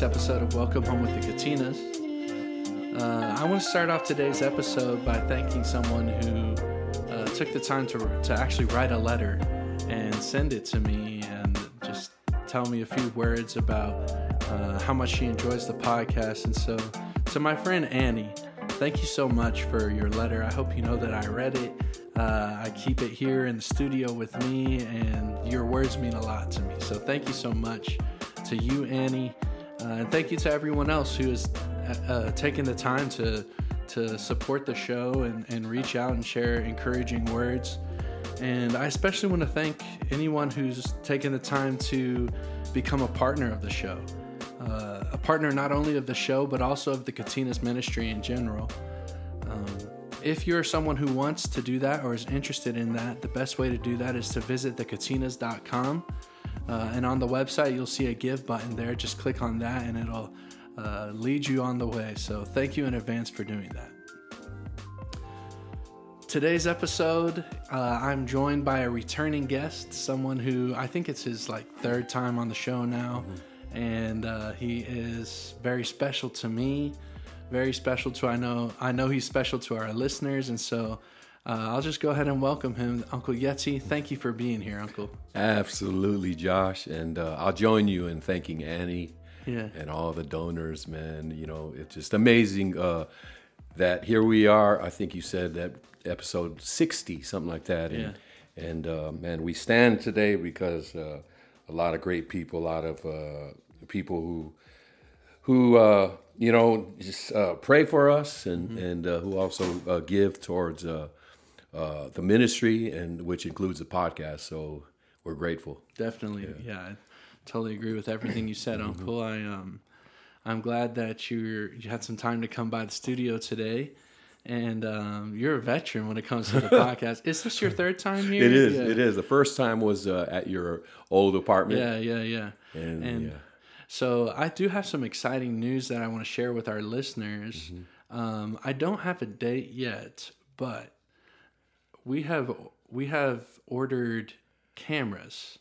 Week's episode of Welcome Home with the Katinas. Uh, I want to start off today's episode by thanking someone who uh, took the time to, to actually write a letter and send it to me and just tell me a few words about uh, how much she enjoys the podcast. And so, to my friend Annie, thank you so much for your letter. I hope you know that I read it. Uh, I keep it here in the studio with me, and your words mean a lot to me. So thank you so much to you, Annie, uh, and thank you to everyone else who has uh, uh, taken the time to to support the show and, and reach out and share encouraging words. And I especially want to thank anyone who's taken the time to become a partner of the show, uh, a partner not only of the show but also of the Katinas ministry in general. Um, if you're someone who wants to do that or is interested in that, the best way to do that is to visit thekatinas.com. Uh, and on the website, you'll see a give button there. Just click on that and it'll uh, lead you on the way. So thank you in advance for doing that. Today's episode, uh, I'm joined by a returning guest, someone who I think it's his like third time on the show now, and uh, he is very special to me very special to I know I know he's special to our listeners, and so uh, I'll just go ahead and welcome him, Uncle Yeti. Thank you for being here, Uncle. Absolutely, Josh, and uh, I'll join you in thanking Annie Yeah, and all the donors. Man, you know it's just amazing uh, that here we are. I think you said that episode sixty, something like that. And, and uh, man, we stand today because uh, a lot of great people, a lot of uh, people who who uh, you know just uh, pray for us and and uh, who also uh, give towards uh, the ministry and which includes the podcast. So we're grateful. definitely. Yeah. I totally agree with everything you said, Mm-hmm. Uncle. I um, I'm glad that you're you had some time to come by the studio today. And um, you're a veteran when it comes to the podcast. Is this your third time here? It is. Yeah. It is. The first time was uh, at your old apartment. Yeah, yeah, yeah. And, And yeah. so I do have some exciting news that I want to share with our listeners. Mm-hmm. Um, I don't have a date yet, but we have we have ordered cameras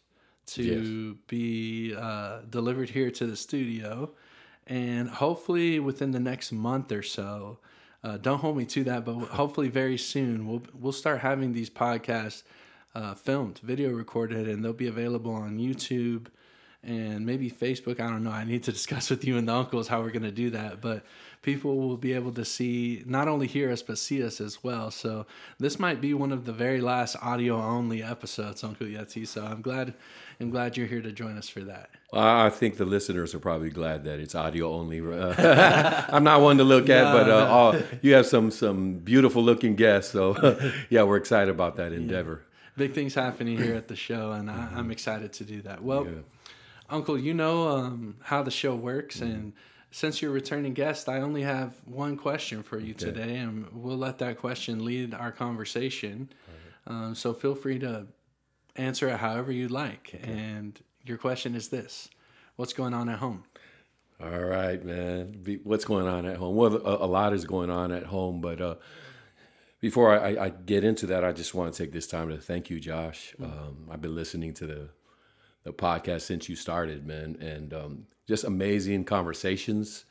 to be uh, delivered here to the studio, and hopefully within the next month or so. Uh, don't hold me to that, but hopefully very soon we'll we'll start having these podcasts uh, filmed, video recorded, and they'll be available on YouTube and maybe Facebook. I don't know. I need to discuss with you and the uncles how we're going to do that. But people will be able to see, not only hear us, but see us as well. So this might be one of the very last audio only episodes, Uncle Yeti. So I'm glad, I'm glad you're here to join us for that. I I think the listeners are probably glad that it's audio only. Uh, I'm not one to look at, but uh, all, you have some some beautiful looking guests. So yeah, we're excited about that endeavor. Big things happening here at the show, and I, I'm excited to do that. Well, Uncle, you know um, how the show works, and since you're a returning guest, I only have one question for you today, and we'll let that question lead our conversation. Um, so feel free to answer it however you like. And your question is this What's going on at home? All right, man. What's going on at home? Well, a, lot is going on at home, but uh, before I, I, get into that, I just want to take this time to thank you, Josh. Mm. Um, I've been listening to the the podcast since you started, man, and um, just amazing conversations.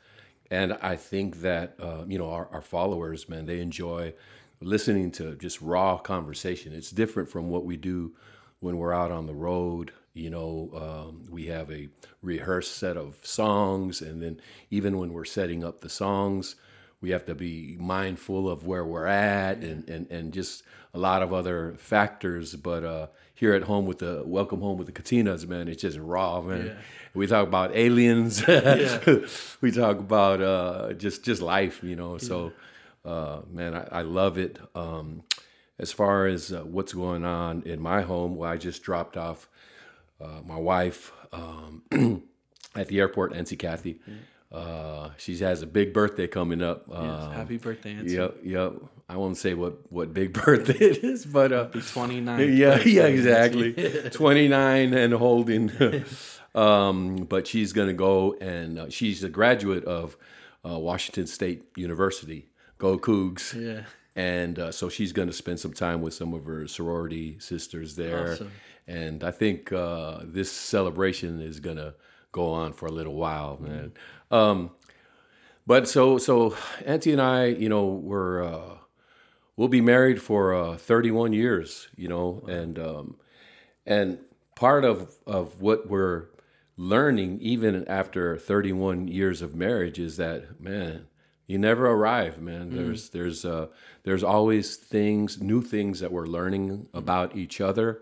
And I think that uh, you know our, our followers, man, they enjoy listening to just raw conversation. It's different from what we do when we're out on the road. You know, um, we have a rehearsed set of songs, and then even when we're setting up the songs, we have to be mindful of where we're at and, and, and just a lot of other factors. But uh, here at home with the Welcome Home with the Katinas, man, it's just raw, man. Yeah. We talk about aliens. we talk about uh, just just life, you know. So, uh, man, I, I, love it. Um, as far as uh, what's going on in my home, well, I just dropped off uh, my wife um, at the airport, NC Kathy. Mm-hmm uh, she has a big birthday coming up. Uh, yes, happy birthday, Nancy. Yep, yep. I won't say what, what big birthday it is, but uh, be 29. Yeah, yeah, exactly. 29 and holding. um, but she's going to go and uh, she's a graduate of uh, Washington State University. Go Cougs. Yeah. And uh, so she's going to spend some time with some of her sorority sisters there. Awesome. And I think uh, this celebration is going to go on for a little while, man. Mm-hmm. Um, but so so Auntie and I, you know, we're uh, we'll be married for uh, 31 years, you know, wow. and um, and part of of what we're learning even after 31 years of marriage is that man you never arrive man mm there's there's uh there's always things new things that we're learning mm about each other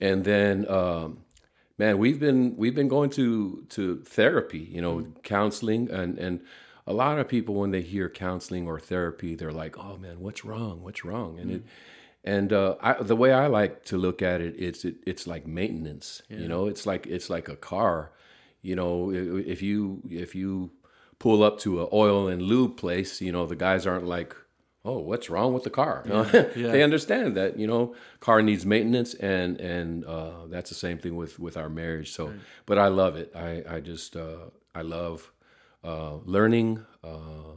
and then um man, we've been we've been going to to therapy, you know, mm-hmm. counseling, and and a lot of people when they hear counseling or therapy, they're like, oh man, what's wrong? What's wrong? And mm-hmm. it and uh, I, the way I like to look at it, it's it, it's like maintenance. Yeah. You know, it's like it's like a car. You know, if you if you pull up to an oil and lube place, you know, the guys aren't like, oh, what's wrong with the car? Yeah, yeah. they understand that you know car needs maintenance, and and uh, that's the same thing with with our marriage. So, right. but I love it. I I just uh, I love uh, learning. Uh,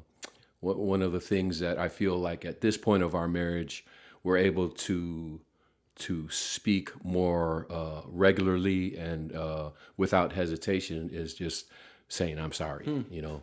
one of the things that I feel like at this point of our marriage, we're able to to speak more uh, regularly and uh, without hesitation is just saying I'm sorry. Hmm. You know,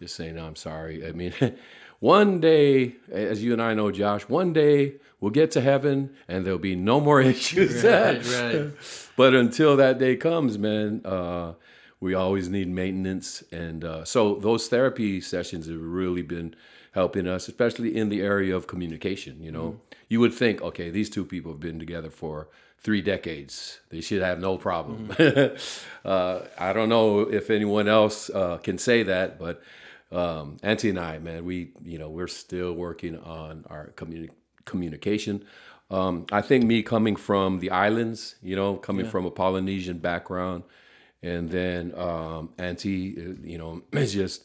just saying I'm sorry. I mean. One day, as you and I know, Josh, one day we'll get to heaven and there'll be no more issues. Right, right. but until that day comes, man, uh, we always need maintenance. And uh, so those therapy sessions have really been helping us, especially in the area of communication. You know, mm you would think, okay, these two people have been together for three decades. They should have no problem. mm uh, I don't know if anyone else uh, can say that, but um, Auntie and I, man, we you know we're still working on our communi- communication. Um, I think me coming from the islands, you know, coming yeah. from a Polynesian background, and then um, Auntie, you know, is just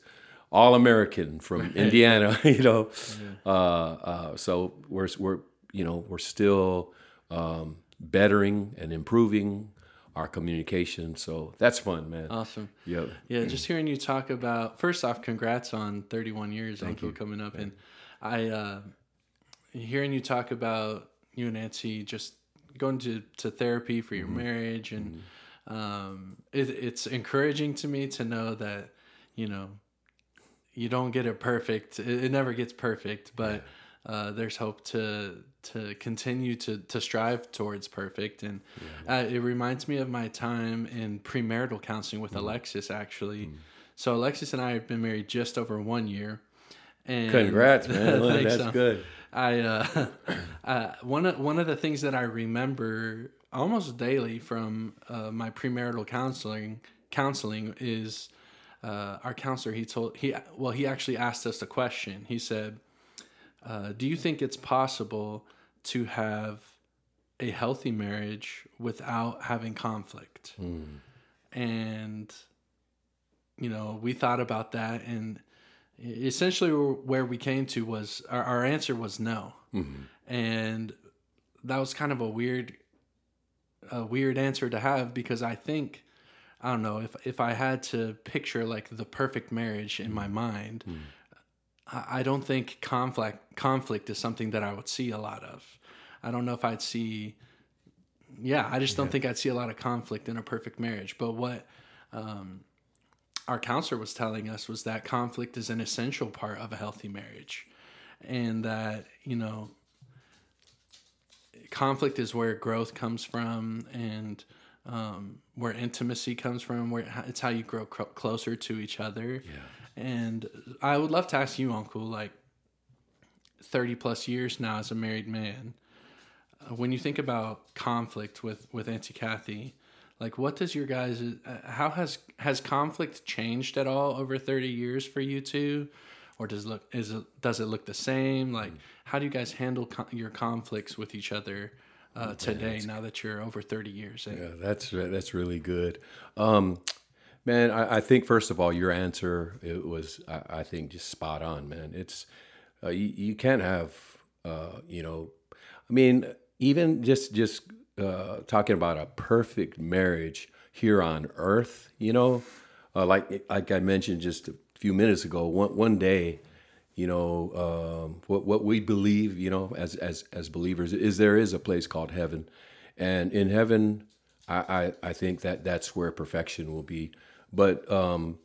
all American from Indiana, you know. Yeah. Uh, uh, so we're we're you know we're still um, bettering and improving our communication. So that's fun, man. Awesome. Yeah. Yeah. Just hearing you talk about, first off, congrats on 31 years, Thank Uncle, you. coming up. Thank and I, uh, hearing you talk about you and Nancy just going to, to therapy for your mm-hmm. marriage and, mm-hmm. Um, it, it's encouraging to me to know that, you know, you don't get it perfect. It, it never gets perfect, but, yeah uh, there's hope to to continue to to strive towards perfect and yeah. uh, it reminds me of my time in premarital counseling with mm. alexis actually mm. so alexis and i have been married just over one year and congrats man that's so. good i uh, uh, one of one of the things that i remember almost daily from uh, my premarital counseling counseling is uh, our counselor he told he well he actually asked us a question he said uh, do you think it's possible to have a healthy marriage without having conflict? Mm. And, you know, we thought about that, and essentially where we came to was our, our answer was no. Mm-hmm. And that was kind of a weird, a weird answer to have because I think. I don't know if if I had to picture like the perfect marriage in my mind, mm I don't think conflict conflict is something that I would see a lot of. I don't know if I'd see. Yeah, I just don't think I'd see a lot of conflict in a perfect marriage. But what um, our counselor was telling us was that conflict is an essential part of a healthy marriage, and that you know conflict is where growth comes from and um, where intimacy comes from where it's how you grow cr- closer to each other yeah. and i would love to ask you uncle like 30 plus years now as a married man uh, when you think about conflict with with auntie kathy like what does your guys uh, how has has conflict changed at all over 30 years for you two or does it look is it does it look the same like mm. how do you guys handle co- your conflicts with each other uh, today now that you're over 30 years in? yeah that's that's really good um, man I, I, think first of all your answer it was I, I think just spot on man it's uh, you, you can't have uh, you know I mean even just just uh, talking about a perfect marriage here on earth you know uh, like like I mentioned just few minutes ago, one, one day, you know, um, what, what we believe, you know, as, as, as believers is there is a place called heaven. And in heaven, I, I, I think that that's where perfection will be. But um,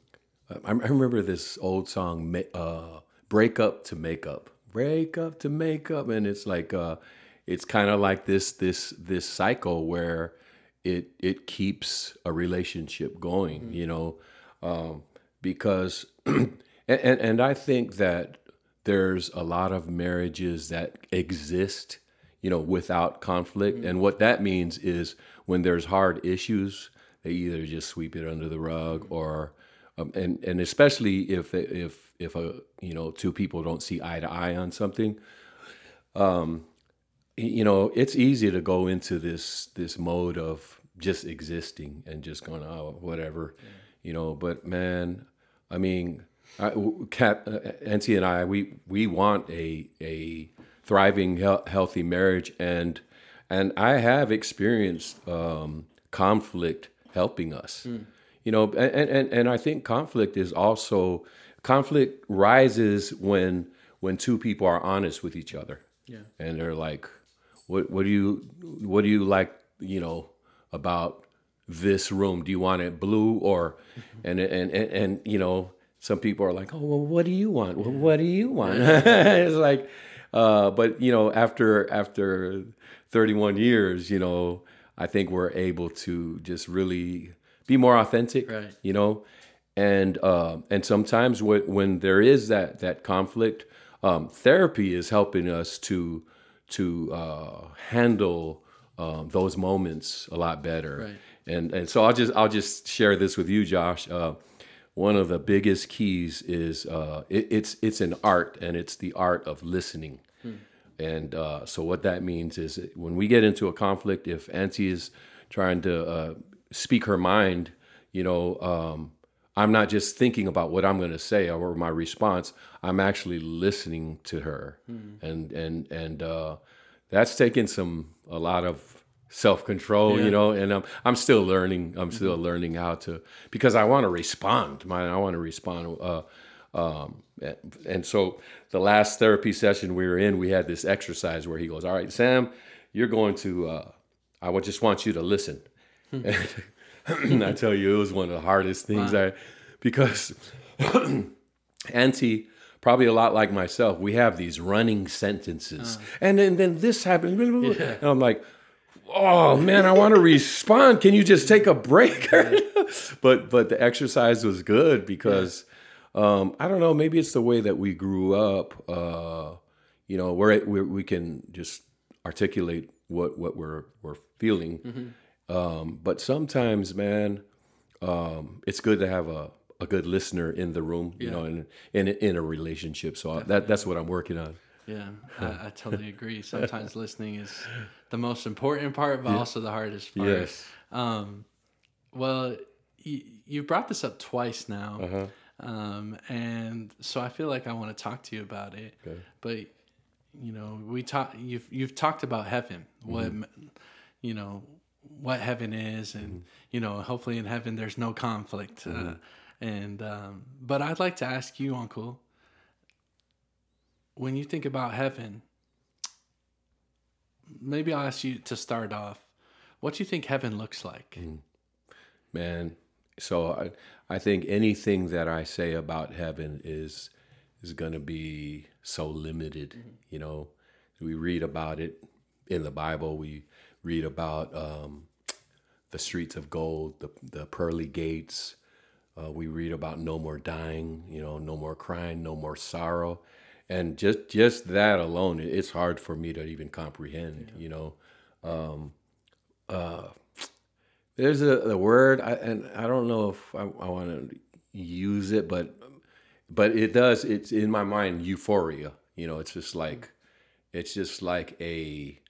I, I remember this old song, uh, Break Up to Make Up. Break up to make up. And it's like, uh, it's kind of like this, this, this cycle where it, it keeps a relationship going, you know, um, because and, and I think that there's a lot of marriages that exist, you know, without conflict. Mm-hmm. And what that means is when there's hard issues, they either just sweep it under the rug or, um, and and especially if if if a you know two people don't see eye to eye on something, um, you know, it's easy to go into this this mode of just existing and just going oh whatever, yeah. You know. But man, I mean, I, Kat, uh, Auntie and I, we we want a a thriving, he- healthy marriage, and and I have experienced um, conflict helping us. Mm. You know, and, and and I think conflict is also conflict rises when when two people are honest with each other. Yeah. And they're like, what what do you what do you like, you know, about this room? Do you want it blue or, mm-hmm. and, and, and, and, you know, some people are like, oh, well, what do you want? Well, what do you want? it's like, uh, but you know, after, after 31 years, you know, I think we're able to just really be more authentic, right. you know, and, uh, and sometimes when, when there is that, that conflict, um, therapy is helping us to, to, uh, handle, uh, those moments a lot better. Right and and so I'll just I'll just share this with you, Josh. Uh, one of the biggest keys is uh, it, it's it's an art, and it's the art of listening. Hmm. And uh, so what that means is when we get into a conflict, if Auntie is trying to uh, speak her mind, you know, um, I'm not just thinking about what I'm going to say or my response. I'm actually listening to her, hmm. and and and uh, that's taken some a lot of self control, yeah. you know, and I'm I'm still learning. I'm still mm-hmm. learning how to because I want to respond. Man, I want to respond. Uh, um, and so the last therapy session we were in, we had this exercise where he goes, "All right, Sam, you're going to. Uh, I would just want you to listen." Hmm. and I tell you, it was one of the hardest things wow. I because Auntie probably a lot like myself, we have these running sentences. Uh. And then, then this happened. Yeah. And I'm like, oh man, I want to respond. Can you just take a break? but but the exercise was good because um, I don't know. Maybe it's the way that we grew up. Uh, you know, where we we can just articulate what what we're we're feeling. Mm-hmm. Um, but sometimes, man, um, it's good to have a a good listener in the room. You yeah. know, in in in a relationship. So that that's what I'm working on. Yeah, I, I totally agree. Sometimes listening is the most important part, but yeah. also the hardest part. Yes. Um, well, you, you brought this up twice now. Uh-huh. Um, and so I feel like I want to talk to you about it. Okay. But you know, we talk. You've you've talked about heaven. What mm-hmm. you know, what heaven is, and mm-hmm. you know, hopefully in heaven there's no conflict. Uh, mm-hmm. Uh, and um, but I'd like to ask you, Uncle, when you think about heaven, maybe I'll ask you to start off. What do you think heaven looks like? Mm. Man, so I, I think anything that I say about heaven is is going to be so limited. Mm-hmm. You know, we read about it in the Bible. We read about um, the streets of gold, the the pearly gates. Uh, we read about no more dying. You know, no more crying, no more sorrow, and just just that alone, it's hard for me to even comprehend. Yeah. You know. Um, uh, there's a, a word, I, and I don't know if I, I want to use it, but but it does. It's in my mind, euphoria. You know, it's just like it's just like a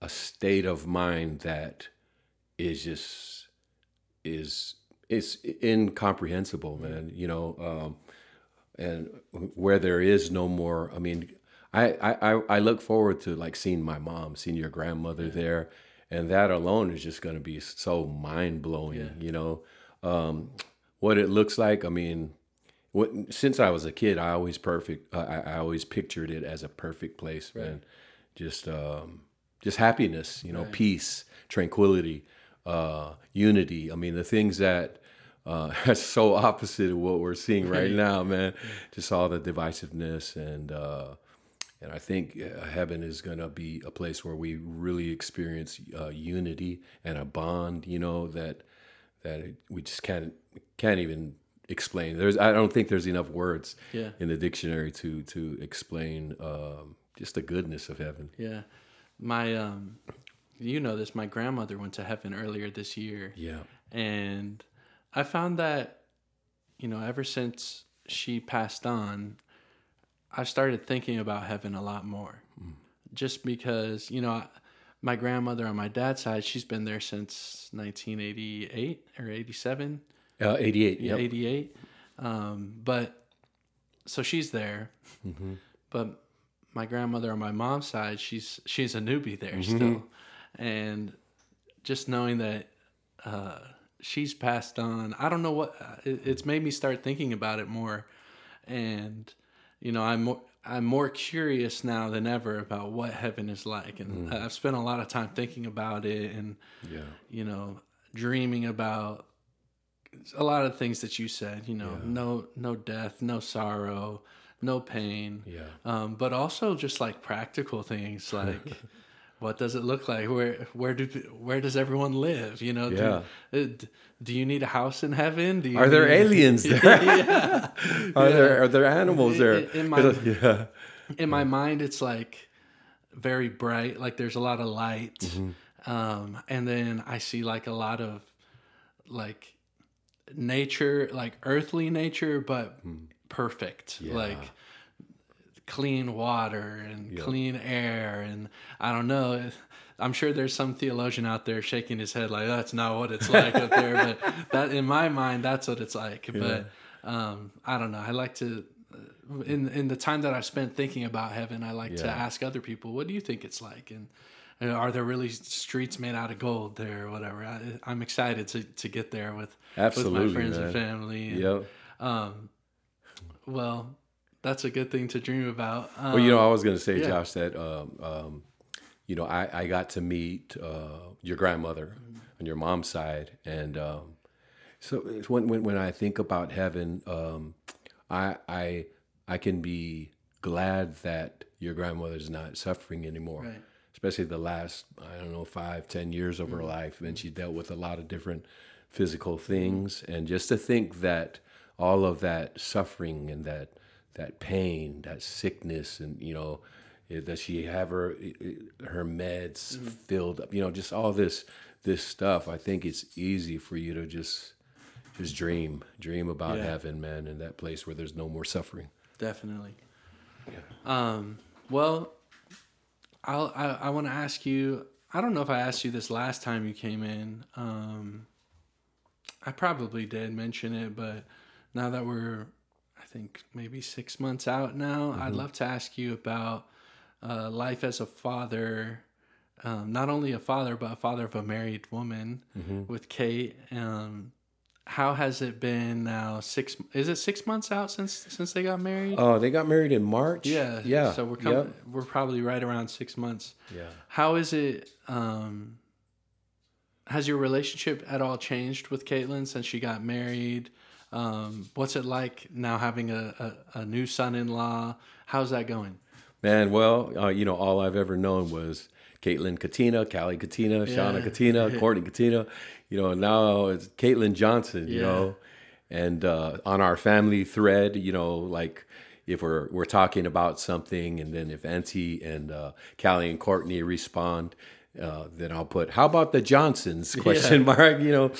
a state of mind that is just is is incomprehensible, man. You know, um, and where there is no more. I mean, I I I look forward to like seeing my mom, seeing your grandmother there and that alone is just going to be so mind blowing. Yeah. You know, um, what it looks like. I mean, what, since I was a kid, I always perfect. Uh, I, I, always pictured it as a perfect place, right. man. Just, um, just happiness. You know, right. peace, tranquility, uh, unity. I mean, the things that uh, are so opposite of what we're seeing right now, man. Just all the divisiveness and uh, and I think uh, heaven is going to be a place where we really experience uh, unity and a bond, you know, that that we just can't can't even explain. There's I don't think there's enough words yeah. in the dictionary to to explain um, just the goodness of heaven. Yeah. My um you know this, my grandmother went to heaven earlier this year. Yeah. And I found that you know, ever since she passed on, I started thinking about heaven a lot more, mm. just because you know my grandmother on my dad's side, she's been there since 1988 or 87. Uh, 88. Yeah, 88. Um, but so she's there, mm-hmm. but my grandmother on my mom's side, she's she's a newbie there mm-hmm. still, and just knowing that uh, she's passed on, I don't know what it, it's made me start thinking about it more, and you know, I'm more, I'm more curious now than ever about what heaven is like, and mm. I've spent a lot of time thinking about it, and yeah. you know, dreaming about a lot of things that you said. You know, yeah. no no death, no sorrow, no pain. Yeah. Um, but also just like practical things like. what does it look like? Where where do where does everyone live? You know, yeah. do, uh, do you need a house in heaven? Do you are there aliens there? yeah. Are yeah. there are there animals there? In, in my yeah. in my mind, it's like very bright. Like there's a lot of light, mm-hmm. um, and then I see like a lot of like nature, like earthly nature, but mm. perfect. Like clean water and clean air and I don't know. I'm sure there's some theologian out there shaking his head like that's not what it's like up there, but that in my mind that's what it's like. Yeah. But um, I don't know. I like to in in the time that I've spent thinking about heaven, I like yeah. to ask other people, "What do you think it's like?" and are there really streets made out of gold there or whatever? I, am excited to, to get there with, Absolutely, with my friends man. and family. And, yep. Um, well, that's a good thing to dream about. Um, well, you know, I was going to say, yeah. Josh, that um, um, you know, I, I got to meet uh, your grandmother mm-hmm. on your mom's side, and um, so when, when when I think about heaven, um, I I I can be glad that your grandmother's not suffering anymore. Right. Especially the last, I don't know, five, ten years of mm-hmm. her life, and she dealt with a lot of different physical things, and just to think that all of that suffering and that that pain, that sickness, and you know, does she have her her meds mm-hmm. filled up? You know, just all this this stuff. I think it's easy for you to just just dream, dream about yeah. heaven, man, and that place where there's no more suffering. Definitely. Yeah. Um. Well, I'll, I I want to ask you. I don't know if I asked you this last time you came in. Um. I probably did mention it, but now that we're think maybe six months out now. Mm-hmm. I'd love to ask you about uh, life as a father, um, not only a father, but a father of a married woman mm-hmm. with Kate. Um, how has it been now? Six is it six months out since since they got married? Oh, they got married in March. Yeah, yeah. So we're coming. Yep. We're probably right around six months. Yeah. How is it? Um, has your relationship at all changed with Caitlin since she got married? Um, what's it like now having a, a, a new son-in-law? How's that going? Man, well, uh, you know, all I've ever known was Caitlin Katina, Callie Katina, yeah. Shauna Katina, Courtney Katina. You know, and now it's Caitlin Johnson. You yeah. know, and uh, on our family thread, you know, like if we're we're talking about something, and then if Auntie and uh, Callie and Courtney respond, uh, then I'll put, "How about the Johnsons?" Question yeah. mark. You know,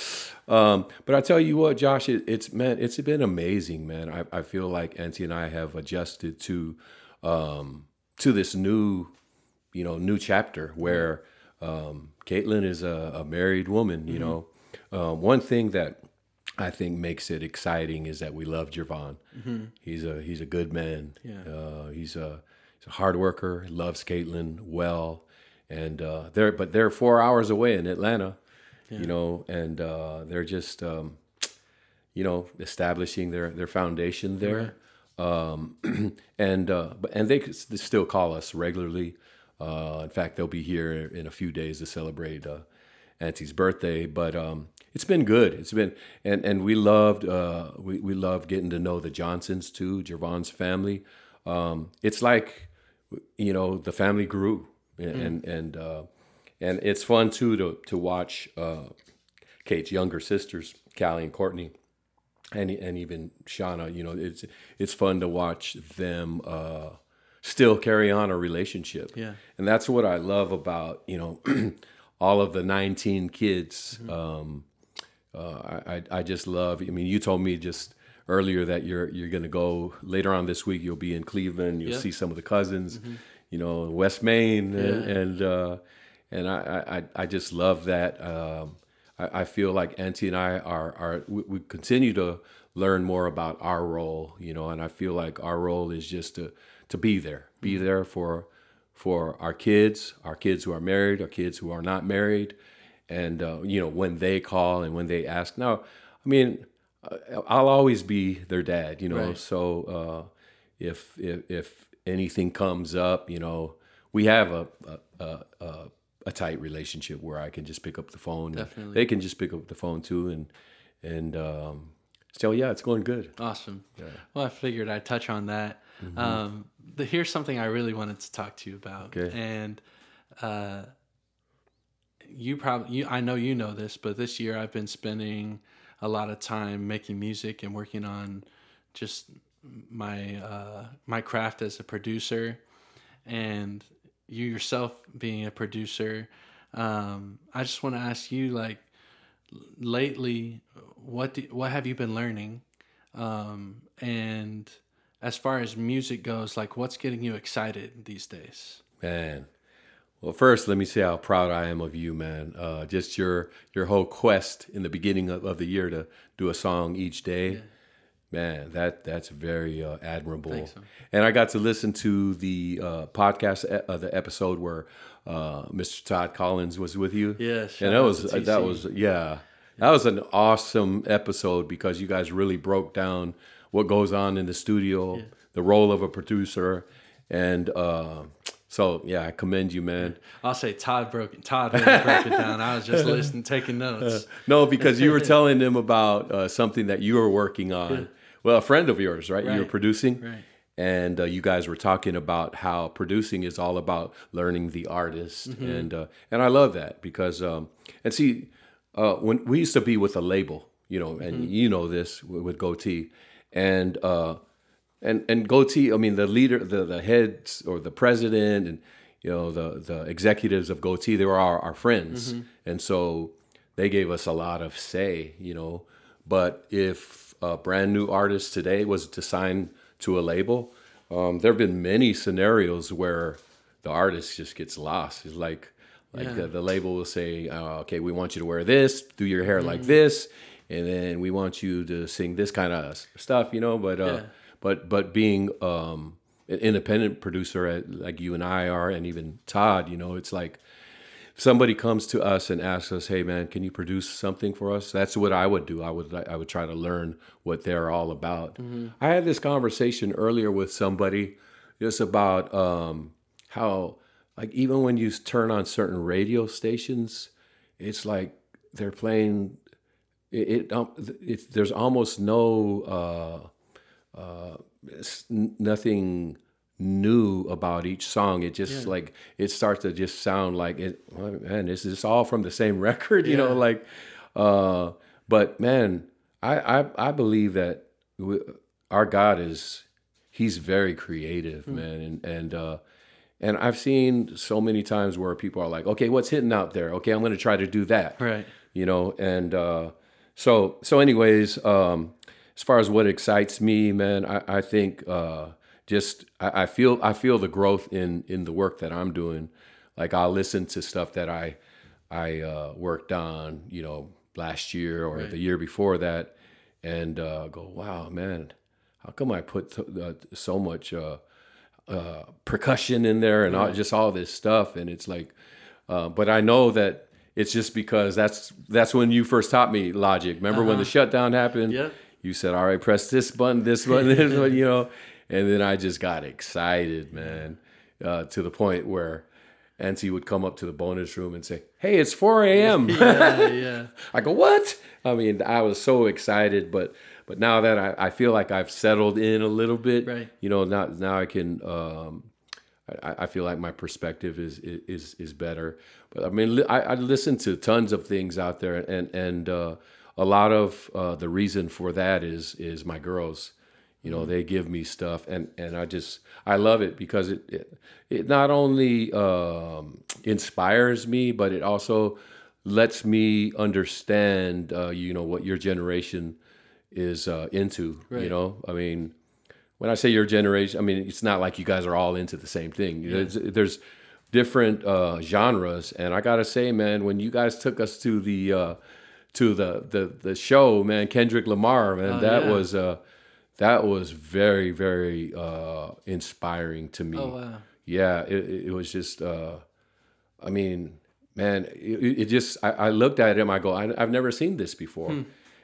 um, but I tell you what, Josh, it, it's man, it's been amazing, man. I, I feel like Auntie and I have adjusted to um, to this new, you know, new chapter where um, Caitlin is a, a, married woman. You mm-hmm. know, uh, one thing that I think makes it exciting is that we love Jervon. Mm-hmm. He's a he's a good man. Yeah. Uh, he's a he's a hard worker. Loves Caitlin well, and uh, they're but they're four hours away in Atlanta. Yeah. You know, and uh, they're just um, you know establishing their their foundation there. Right. Um, and uh, and they still call us regularly. Uh, in fact, they'll be here in a few days to celebrate uh, Auntie's birthday. But um, it's been good. It's been and and we loved uh, we we loved getting to know the Johnsons too, Jervon's family. Um, it's like you know the family grew, and mm. and uh, and it's fun too to to watch uh, Kate's younger sisters, Callie and Courtney and and even Shauna, you know, it's it's fun to watch them uh, still carry on a relationship. Yeah, and that's what I love about you know all of the 19 kids. Mm-hmm. Um, uh, I I just love. I mean, you told me just earlier that you're you're going to go later on this week. You'll be in Cleveland. You'll yeah. see some of the cousins. Mm-hmm. You know, West Main, yeah. and and, uh, and I, I I just love that. Um, I, I feel like Auntie and I are are we, we, continue to learn more about our role, you know, and I feel like our role is just to to be there, be mm-hmm. there for for our kids, our kids who are married, our kids who are not married, and uh, you know when they call and when they ask. Now, I mean, uh, I'll always be their dad, you know. Right. So uh, if if if anything comes up, you know, we have a, a, a, a tight relationship where I can just pick up the phone. Definitely. They can just pick up the phone too, and and um, so yeah, it's going good. Awesome. Yeah. Well, I figured I'd touch on that. Mm-hmm. Um, the, here's something I really wanted to talk to you about, okay. and uh, you probably you, I know you know this, but this year I've been spending a lot of time making music and working on just my uh, my craft as a producer, and you yourself being a producer, um, I just want to ask you, like, lately, what do, what have you been learning? Um, and as far as music goes, like, what's getting you excited these days? Man, well, first, let me say how proud I am of you, man. Uh, just your your whole quest in the beginning of, of, the year to do a song each day. Yeah. Man, that that's very uh, admirable. So. And I got to listen to the uh, podcast, uh, the episode where uh, Mr. Todd Collins was with you. Yeah, and that was that was yeah, that was an awesome episode because you guys really broke down what goes on in the studio, yeah. the role of a producer, and uh, so yeah, I commend you, man. I'll say Todd broke it. Todd really broke it down. I was just listening, taking notes. no, because you were telling them about uh, something that you were working on. Well, a friend of yours, right? right. You were producing. Right. And uh, you guys were talking about how producing is all about learning the artist, mm-hmm. and uh, and I love that because um, and see uh, when we used to be with a label, you know, and mm-hmm. you know this with, Gotee, and uh, and and Gotee. I mean the leader, the the heads or the president, and you know the the executives of Gotee. they were our, our friends, mm-hmm. and so they gave us a lot of say, you know. But if a brand new artist today was to sign to a label, um, there have been many scenarios where the artist just gets lost. It's like like yeah. the, the, label will say, uh, "Okay, we want you to wear this, do your hair mm-hmm. like this, and then we want you to sing this kind of stuff," you know. But uh, yeah. but but being um, an independent producer like you and I are, and even Todd, you know, it's like somebody comes to us and asks us, "Hey, man, can you produce something for us?" That's what I would do. I would I would try to learn what they're all about. Mm-hmm. I had this conversation earlier with somebody just about um, how like even when you turn on certain radio stations, it's like they're playing. It, it, um, it there's almost no uh, uh, nothing new about each song. It just yeah. like it starts to just sound like it. Man, this is all from the same record, you yeah. know. Like, uh, but man, I I, I believe that we, our God is He's very creative, mm. man, and and uh, and I've seen so many times where people are like, okay, what's hitting out there? Okay, I'm going to try to do that, right? You know, and uh, so so anyways. Um, as far as what excites me, man, I, I think uh, just I, I, feel I feel the growth in in the work that I'm doing. Like I'll listen to stuff that I I uh, worked on, you know, last year or right. the year before that, and uh, go, wow, man, how come I put uh, so much uh, uh, percussion in there and all, just all this stuff? And it's like, uh, but I know that it's just because that's that's when you first taught me Logic. Remember uh-huh. when the uh-huh. shutdown happened? Yeah. You said, "All right, press this button, this button, this button," you know. And then I just got excited, man, uh, to the point where Auntie would come up to the bonus room and say, "Hey, it's 4 a.m." yeah, yeah. I go, "What?" I mean, I was so excited, but but now that I, I feel like I've settled in a little bit, right. you know, now now I can. Um, I, I feel like my perspective is is is better. But I mean, I, I listen to tons of things out there, and and uh, a lot of uh, the reason for that is is my girls you know, they give me stuff, and and I just I love it because it it, it not only um, inspires me, but it also lets me understand, uh, you know, what your generation is uh, into. Right. You know, I mean, when I say your generation, I mean it's not like you guys are all into the same thing. Yeah. There's, there's, different uh, genres, and I gotta say, man, when you guys took us to the uh, to the, the the show, man, Kendrick Lamar, man, oh, that yeah. was uh, that was very very uh, inspiring to me. Oh wow! Yeah, it, it was just. Uh, I mean, man, it, it just. I, I, looked at him. I go, I, have never seen this before, hmm.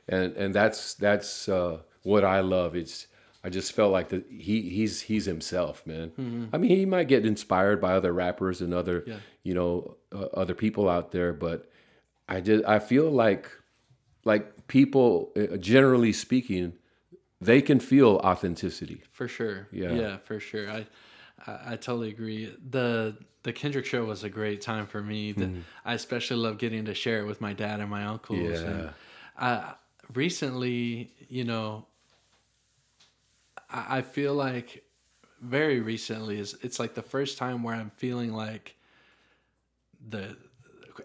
and and that's that's uh, what I love. It's. I just felt like that he he's he's himself, man. Mm-hmm. I mean, he might get inspired by other rappers and other yeah. you know uh, other people out there, but I did. I feel like like people, uh, generally speaking, they can feel authenticity. For sure. Yeah. Yeah, for sure. I, I, I totally agree. The the Kendrick show was a great time for me. The, mm. I especially love getting to share it with my dad and my uncles. Yeah. And I, recently, you know, I, I feel like very recently is it's like the first time where I'm feeling like the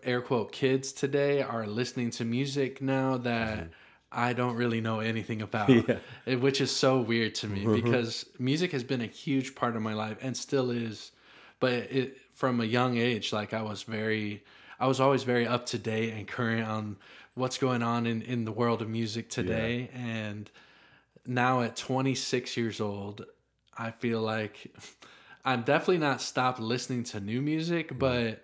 air quote kids today are listening to music now that mm I don't really know anything about, yeah. which is so weird to me mm-hmm. because music has been a huge part of my life and still is. But it, from a young age, like I was very, I was always very up to date and current on what's going on in, in the world of music today. Yeah. And now at 26 years old, I feel like I'm definitely not stopped listening to new music, but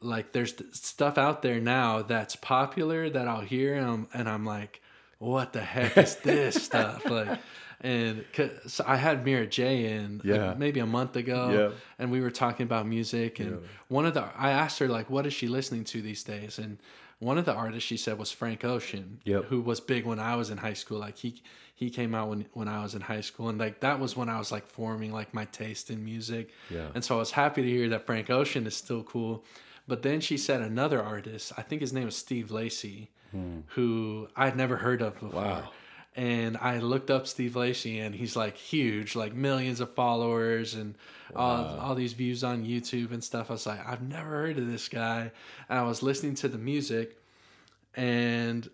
like there's stuff out there now that's popular that I'll hear and I'm, and I'm like, what the heck is this stuff? Like, and cause I had Mira J in yeah. maybe a month ago, yeah. and we were talking about music. And yeah. one of the I asked her like, what is she listening to these days? And one of the artists she said was Frank Ocean, yep. who was big when I was in high school. Like he he came out when when I was in high school, and like that was when I was like forming like my taste in music. Yeah. And so I was happy to hear that Frank Ocean is still cool. But then she said another artist, I think his name was Steve Lacy hmm. who I'd never heard of before. Wow. And I looked up Steve Lacy, and he's like huge, like millions of followers and wow. all, all these views on YouTube and stuff. I was like, I've never heard of this guy. And I was listening to the music, and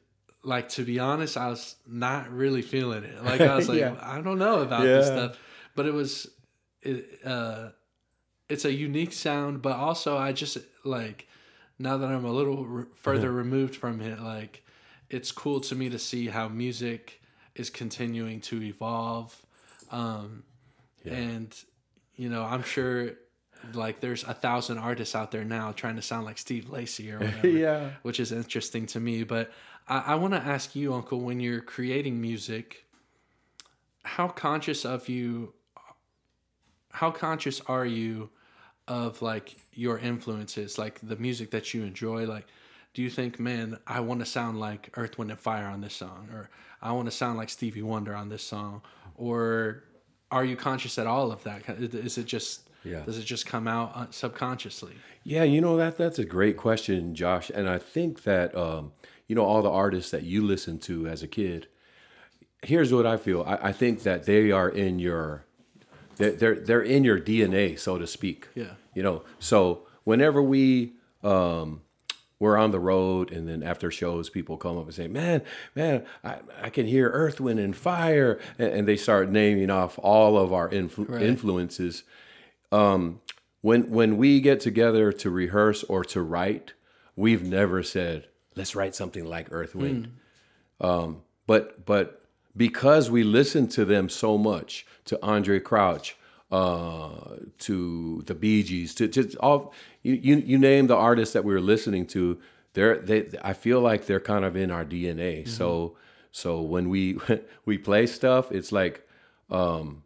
like to be honest, I was not really feeling it. Like I was like, yeah. I don't know about yeah. this stuff, but it was, it, uh, it's a unique sound, but also I just like now that I'm a little re- further uh-huh. removed from it, like it's cool to me to see how music is continuing to evolve. Um, yeah. And, you know, I'm sure like there's a thousand artists out there now trying to sound like Steve Lacy or whatever. yeah. Which is interesting to me. But I, I want to ask you, Uncle, when you're creating music, how conscious of you how conscious are you of like your influences, like the music that you enjoy? Like, do you think, man, I want to sound like Earth, Wind, and Fire on this song, or I want to sound like Stevie Wonder on this song, or are you conscious at all of that? Is it just yeah. does it just come out uh, subconsciously? Yeah, you know that that's a great question, Josh, and I think that um, you know all the artists that you listen to as a kid. Here's what I feel. I, I think that they are in your they're, they're they're in your DNA, so to speak. Yeah. You know, so whenever we um, we're on the road, and then after shows, people come up and say, "Man, man, I, I can hear Earth, Wind, and Fire," and, and they start naming off all of our influ- right. influences. Um, when when we get together to rehearse or to write, we've never said, "Let's write something like Earth, Wind." Mm. Um, but but because we listen to them so much, to Andraé Crouch, uh, to the Bee Gees, to, to all you, you you name the artists that we were listening to. They're they I feel like they're kind of in our DNA. Mm-hmm. So so when we we play stuff, it's like um,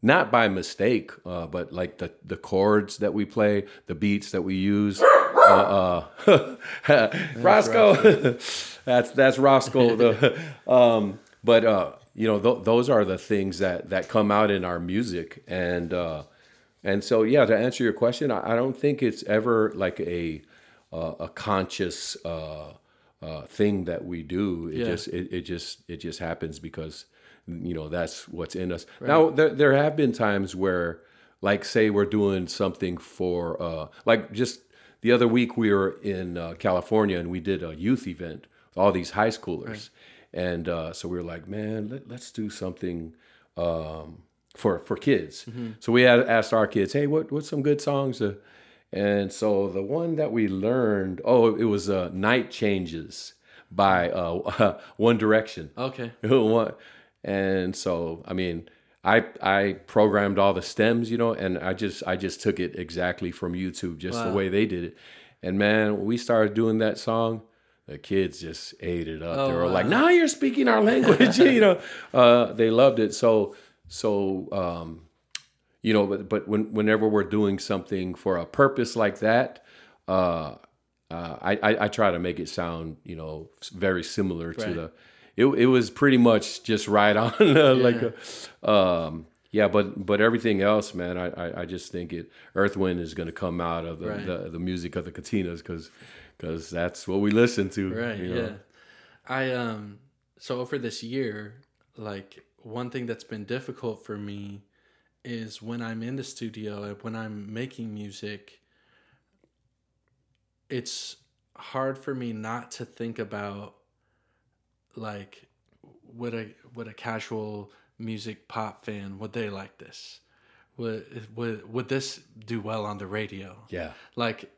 not by mistake, uh, but like the the chords that we play, the beats that we use. Uh, uh, Roscoe, that's that's Roscoe. The, um, but uh, you know, th- those are the things that that come out in our music, and uh, and so yeah. To answer your question, I, I don't think it's ever like a uh, a conscious uh, uh, thing that we do. It yeah. just it, it just it just happens because you know that's what's in us. Right. Now there there have been times where, like, say we're doing something for uh, like just the other week we were in uh, California and we did a youth event, with all these high schoolers. Right and uh, so we were like, man, let, us do something um, for for kids. Mm-hmm. So we had asked our kids, hey, what what's some good songs? To, and so the one that we learned, oh, it was uh, "Night Changes" by uh, One Direction. Okay. and so I mean. I I programmed all the stems, you know, and I just I just took it exactly from YouTube, just wow. the way they did it. And man, we started doing that song the kids just ate it up. Oh, they were wow. like, "Now you're speaking our language," you know. Uh, they loved it. So, so um, you know, but but when, whenever we're doing something for a purpose like that, uh, uh, I, I, I try to make it sound you know very similar right. to the. It, it was pretty much just right on uh, yeah. like a, um, yeah, but but everything else, man, I, I, I just think it Earth Wind is going to come out of the, right. the, the music of the Katinas because because that's what we listen to. Right. You know? Yeah. I um. So over this year, like one thing that's been difficult for me is when I'm in the studio when I'm making music. It's hard for me not to think about like would a would a casual music pop fan would they like this would would would this do well on the radio yeah like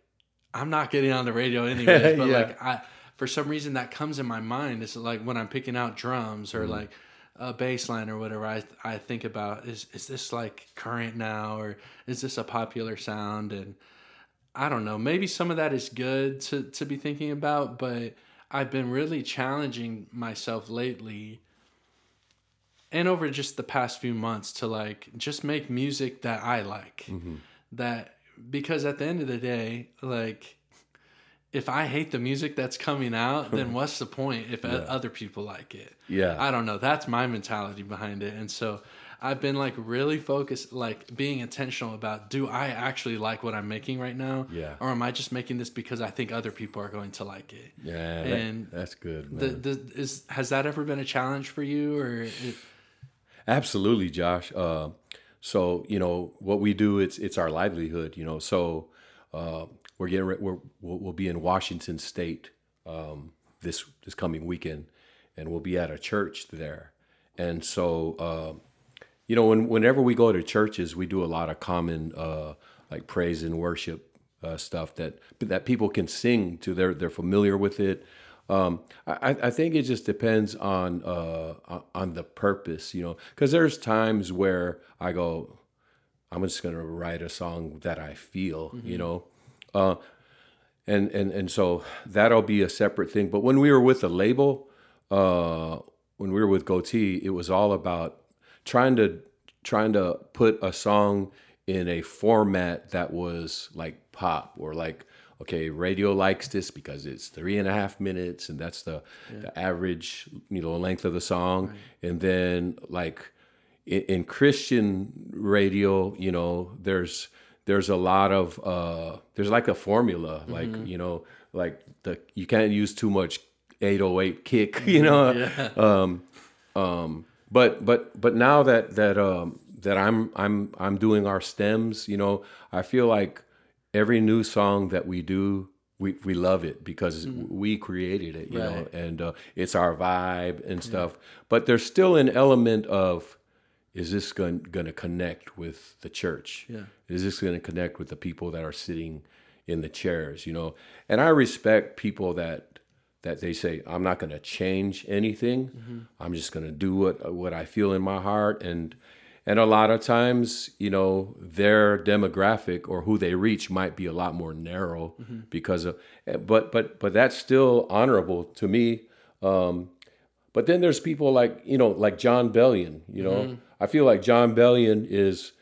I'm not getting on the radio anyways, but yeah. like I for some reason that comes in my mind. It's like when I'm picking out drums or mm-hmm. like a bass line or whatever, I I think about is is this like current now or is this a popular sound? And I don't know. Maybe some of that is good to to be thinking about, but I've been really challenging myself lately and over just the past few months to like just make music that I like. Mm-hmm. That because at the end of the day, like if I hate the music that's coming out, then what's the point if yeah. other people like it? Yeah. I don't know. That's my mentality behind it. And so I've been like really focused, like being intentional about do I actually like what I'm making right now? Yeah. Or am I just making this because I think other people are going to like it? Yeah. And that, that's good. The, the, is, has that ever been a challenge for you or? It... Absolutely, Josh. Uh, so you know what we do. It's it's our livelihood. You know, so uh, we're getting we're we'll, we'll, be in Washington State um, this this coming weekend, and we'll be at a church there. And so uh, you know, when, whenever we go to churches, we do a lot of common uh, like praise and worship uh, stuff that that people can sing to. They're they're familiar with it. Um, I, I think it just depends on uh, on the purpose, you know, because there's times where I go, I'm just gonna write a song that I feel, you know. Uh, and and and so that'll be a separate thing. But when we were with the label, uh, when we were with Gotee, it was all about trying to trying to put a song in a format that was like pop or like okay radio likes this because it's three and a half minutes and that's the, the average you know length of the song. And then like in, in christian radio you know there's there's a lot of uh there's like a formula like you know like the you can't use too much 808 kick you know? Um um but but but now that that um that i'm i'm i'm doing our stems you know i feel like every new song that we do we, we love it because we created it you know and uh, it's our vibe and stuff. But there's still an element of is this going, going to connect with the church? Yeah. is this going to connect with the people that are sitting in the chairs you know? And i respect people that that they say i'm not going to change anything. Mm-hmm. I'm just going to do what what i feel in my heart. And and a lot of times you know their demographic or who they reach might be a lot more narrow mm-hmm. because of eh, but but but that's still honorable to me. Um but then there's people like you know like jon bellion you know? Mm-hmm. I feel like jon bellion is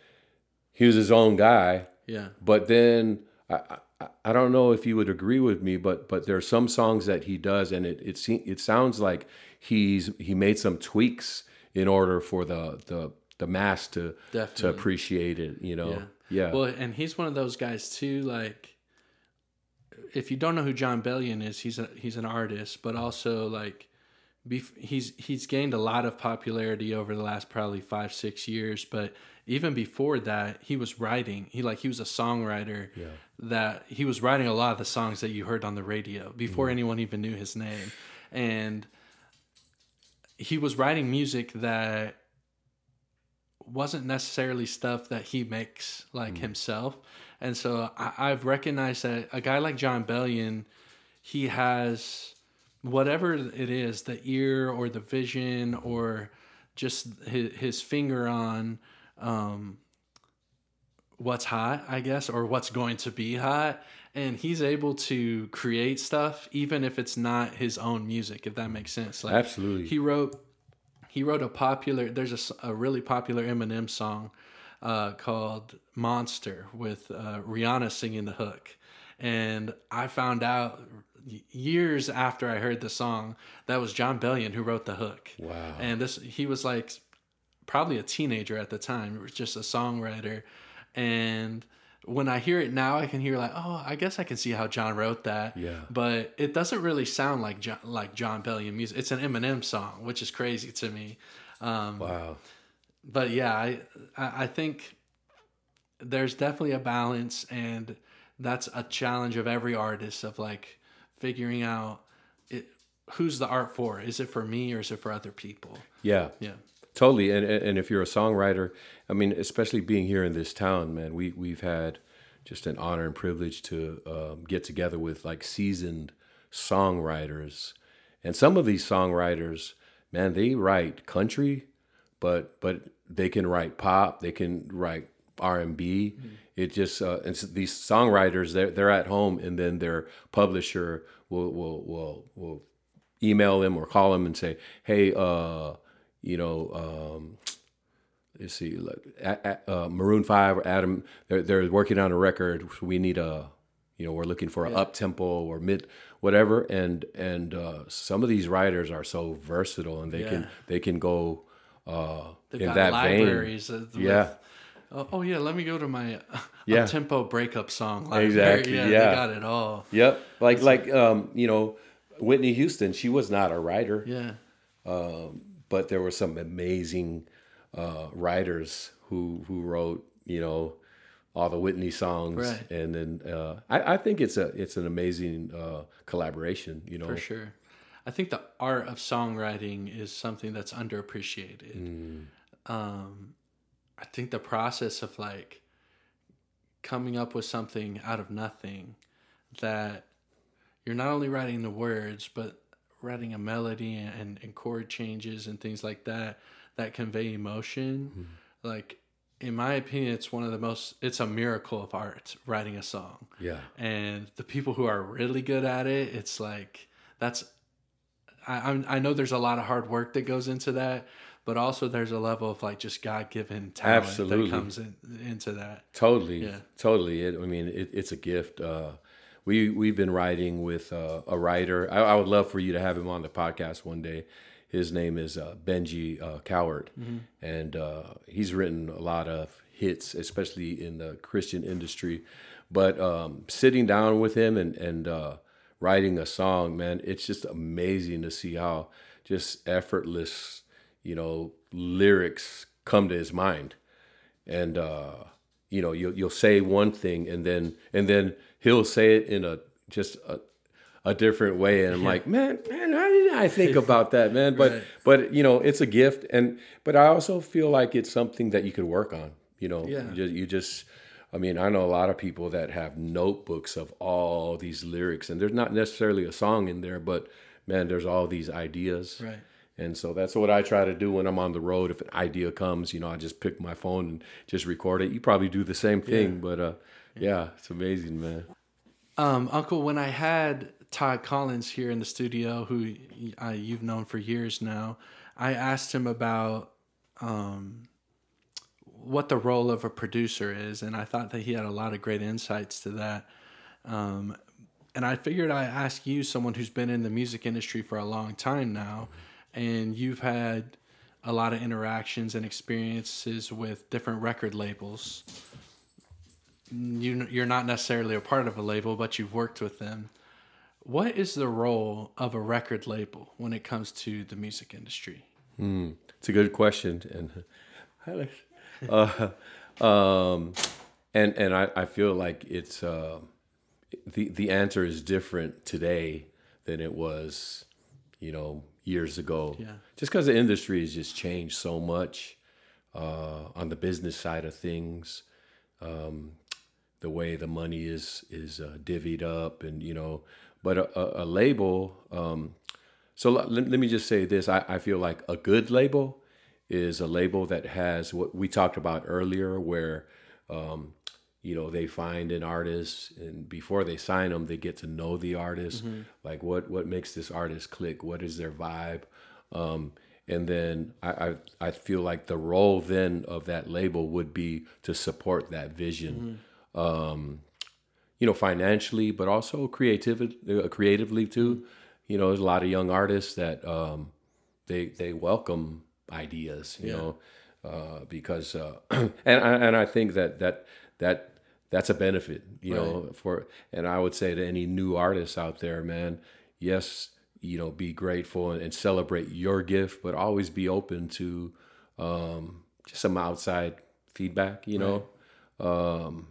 he was his own guy. Yeah. but then I, I don't know if you would agree with me, but but there are some songs that he does, and it it se- it sounds like he's he made some tweaks in order for the the the mass to to appreciate it. You know, Yeah. yeah, Well, and he's one of those guys too. Like, if you don't know who Jon Bellion is, he's a he's an artist, but also like, bef- he's he's gained a lot of popularity over the last probably five six years. But even before that, he was writing. He like he was a songwriter. Yeah. That he was writing a lot of the songs that you heard on the radio before anyone even knew his name, and he was writing music that wasn't necessarily stuff that he makes like himself. And so I, I've recognized that a guy like Jon Bellion, he has whatever it is, the ear or the vision or just his, his finger on um, what's hot, I guess, or what's going to be hot. And he's able to create stuff even if it's not his own music, if that makes sense. Like Absolutely. he wrote he wrote a popular there's a really popular eminem song uh, called monster with uh, rihanna singing the hook and i found out years after i heard the song that was jon bellion who wrote the hook Wow. and this he was like probably a teenager at the time just a songwriter and when i hear it now i can hear like oh i guess i can see how jon wrote that Yeah. but it doesn't really sound like Jon, like Jon Bellion music. It's an Eminem song, which is crazy to me. Um, wow. but yeah, I I I think there's definitely a balance, and that's a challenge of every artist of like figuring out it, who's the art for. Is it for me or is it for other people? Yeah. Yeah, Totally, and and if you're a songwriter, I mean, especially being here in this town, man, we we've had just an honor and privilege to um, get together with like seasoned songwriters, and some of these songwriters, man, they write country, but but they can write pop, they can write R and B. It just uh, and so these songwriters, they're they're at home, and then their publisher will will will will email them or call them and say, hey, uh, you know, um, let's see, like, uh, Maroon Five or Adam, they're they're working on a record. We need a, you know, we're looking for an up tempo or mid whatever, and and uh, some of these writers are so versatile and they can they can go uh, they've in got that libraries. With, Yeah. oh, oh yeah, let me go to my Yeah. tempo breakup song. Exactly, Yeah, yeah. they got it all. Yep, like like um, you know, Whitney Houston. She was not a writer. Yeah. But there were some amazing uh, writers who who wrote you know all the Whitney songs, Right. and then uh, I, I think it's a it's an amazing uh, collaboration. You know, For sure. I think the art of songwriting is something that's underappreciated. Mm. Um, I think the process of like coming up with something out of nothing that you're not only writing the words, but writing a melody and, and chord changes and things like that that convey emotion. Mm-hmm. Like in my opinion, it's one of the most. It's a miracle of art writing a song. Yeah. And the people who are really good at it, it's like that's. I I'm, I know there's a lot of hard work that goes into that, but also there's a level of like just God given talent Absolutely. that comes in, into that. Totally, Yeah. totally. It, I mean, it, it's a gift. Uh, we we've been writing with uh, a writer. I, I would love for you to have him on the podcast one day. His name is uh, Benji uh, Cowart, and uh, he's written a lot of hits, especially in the Christian industry. But um, sitting down with him and and uh, writing a song, man, it's just amazing to see how just effortless, you know, lyrics come to his mind and uh, you know you'll you'll say one thing and then and then he'll say it in a just a, a different way and I'm like man man how did I think about that man but Right. but you know it's a gift and but I also feel like it's something that you could work on you know Yeah. you just, you just I mean I know a lot of people that have notebooks of all these lyrics and there's not necessarily a song in there but man there's all these ideas Right. and so that's what I try to do when I'm on the road. If an idea comes, you know, I just pick my phone and just record it. You probably do the same thing, but uh, yeah, it's amazing, man. Um, Uncle, when I had Todd Collins here in the studio, who you've known for years now, I asked him about um, what the role of a producer is, and I thought that he had a lot of great insights to that. Um, and I figured I'd ask you, someone who's been in the music industry for a long time now, and you've had a lot of interactions and experiences with different record labels you you're not necessarily a part of a label, but you've worked with them. What is the role of a record label when it comes to the music industry? It's a good question, and uh, um, and and I, I feel like it's uh, the the answer is different today than it was, you know, years ago. Yeah. Just because the industry has just changed so much uh, on the business side of things, um, the way the money is is uh, divvied up, and you know, but a, a, label. Um, so let, let me just say this: I, I feel like a good label is a label that has what we talked about earlier, where um, you know they find an artist, and before they sign them, they get to know the artist, like what what makes this artist click, what is their vibe, um, and then I, I I feel like the role then of that label would be to support that vision. Um, you know, financially, but also creatively, uh, creatively too. You know, there's a lot of young artists that um, they they welcome ideas. You Yeah. know, uh, because uh, and I- and I think that that that that's a benefit. You know, for and I would say to any new artists out there, man, yes, you know, be grateful and, and celebrate your gift, but always be open to um, just some outside feedback. You know. Um,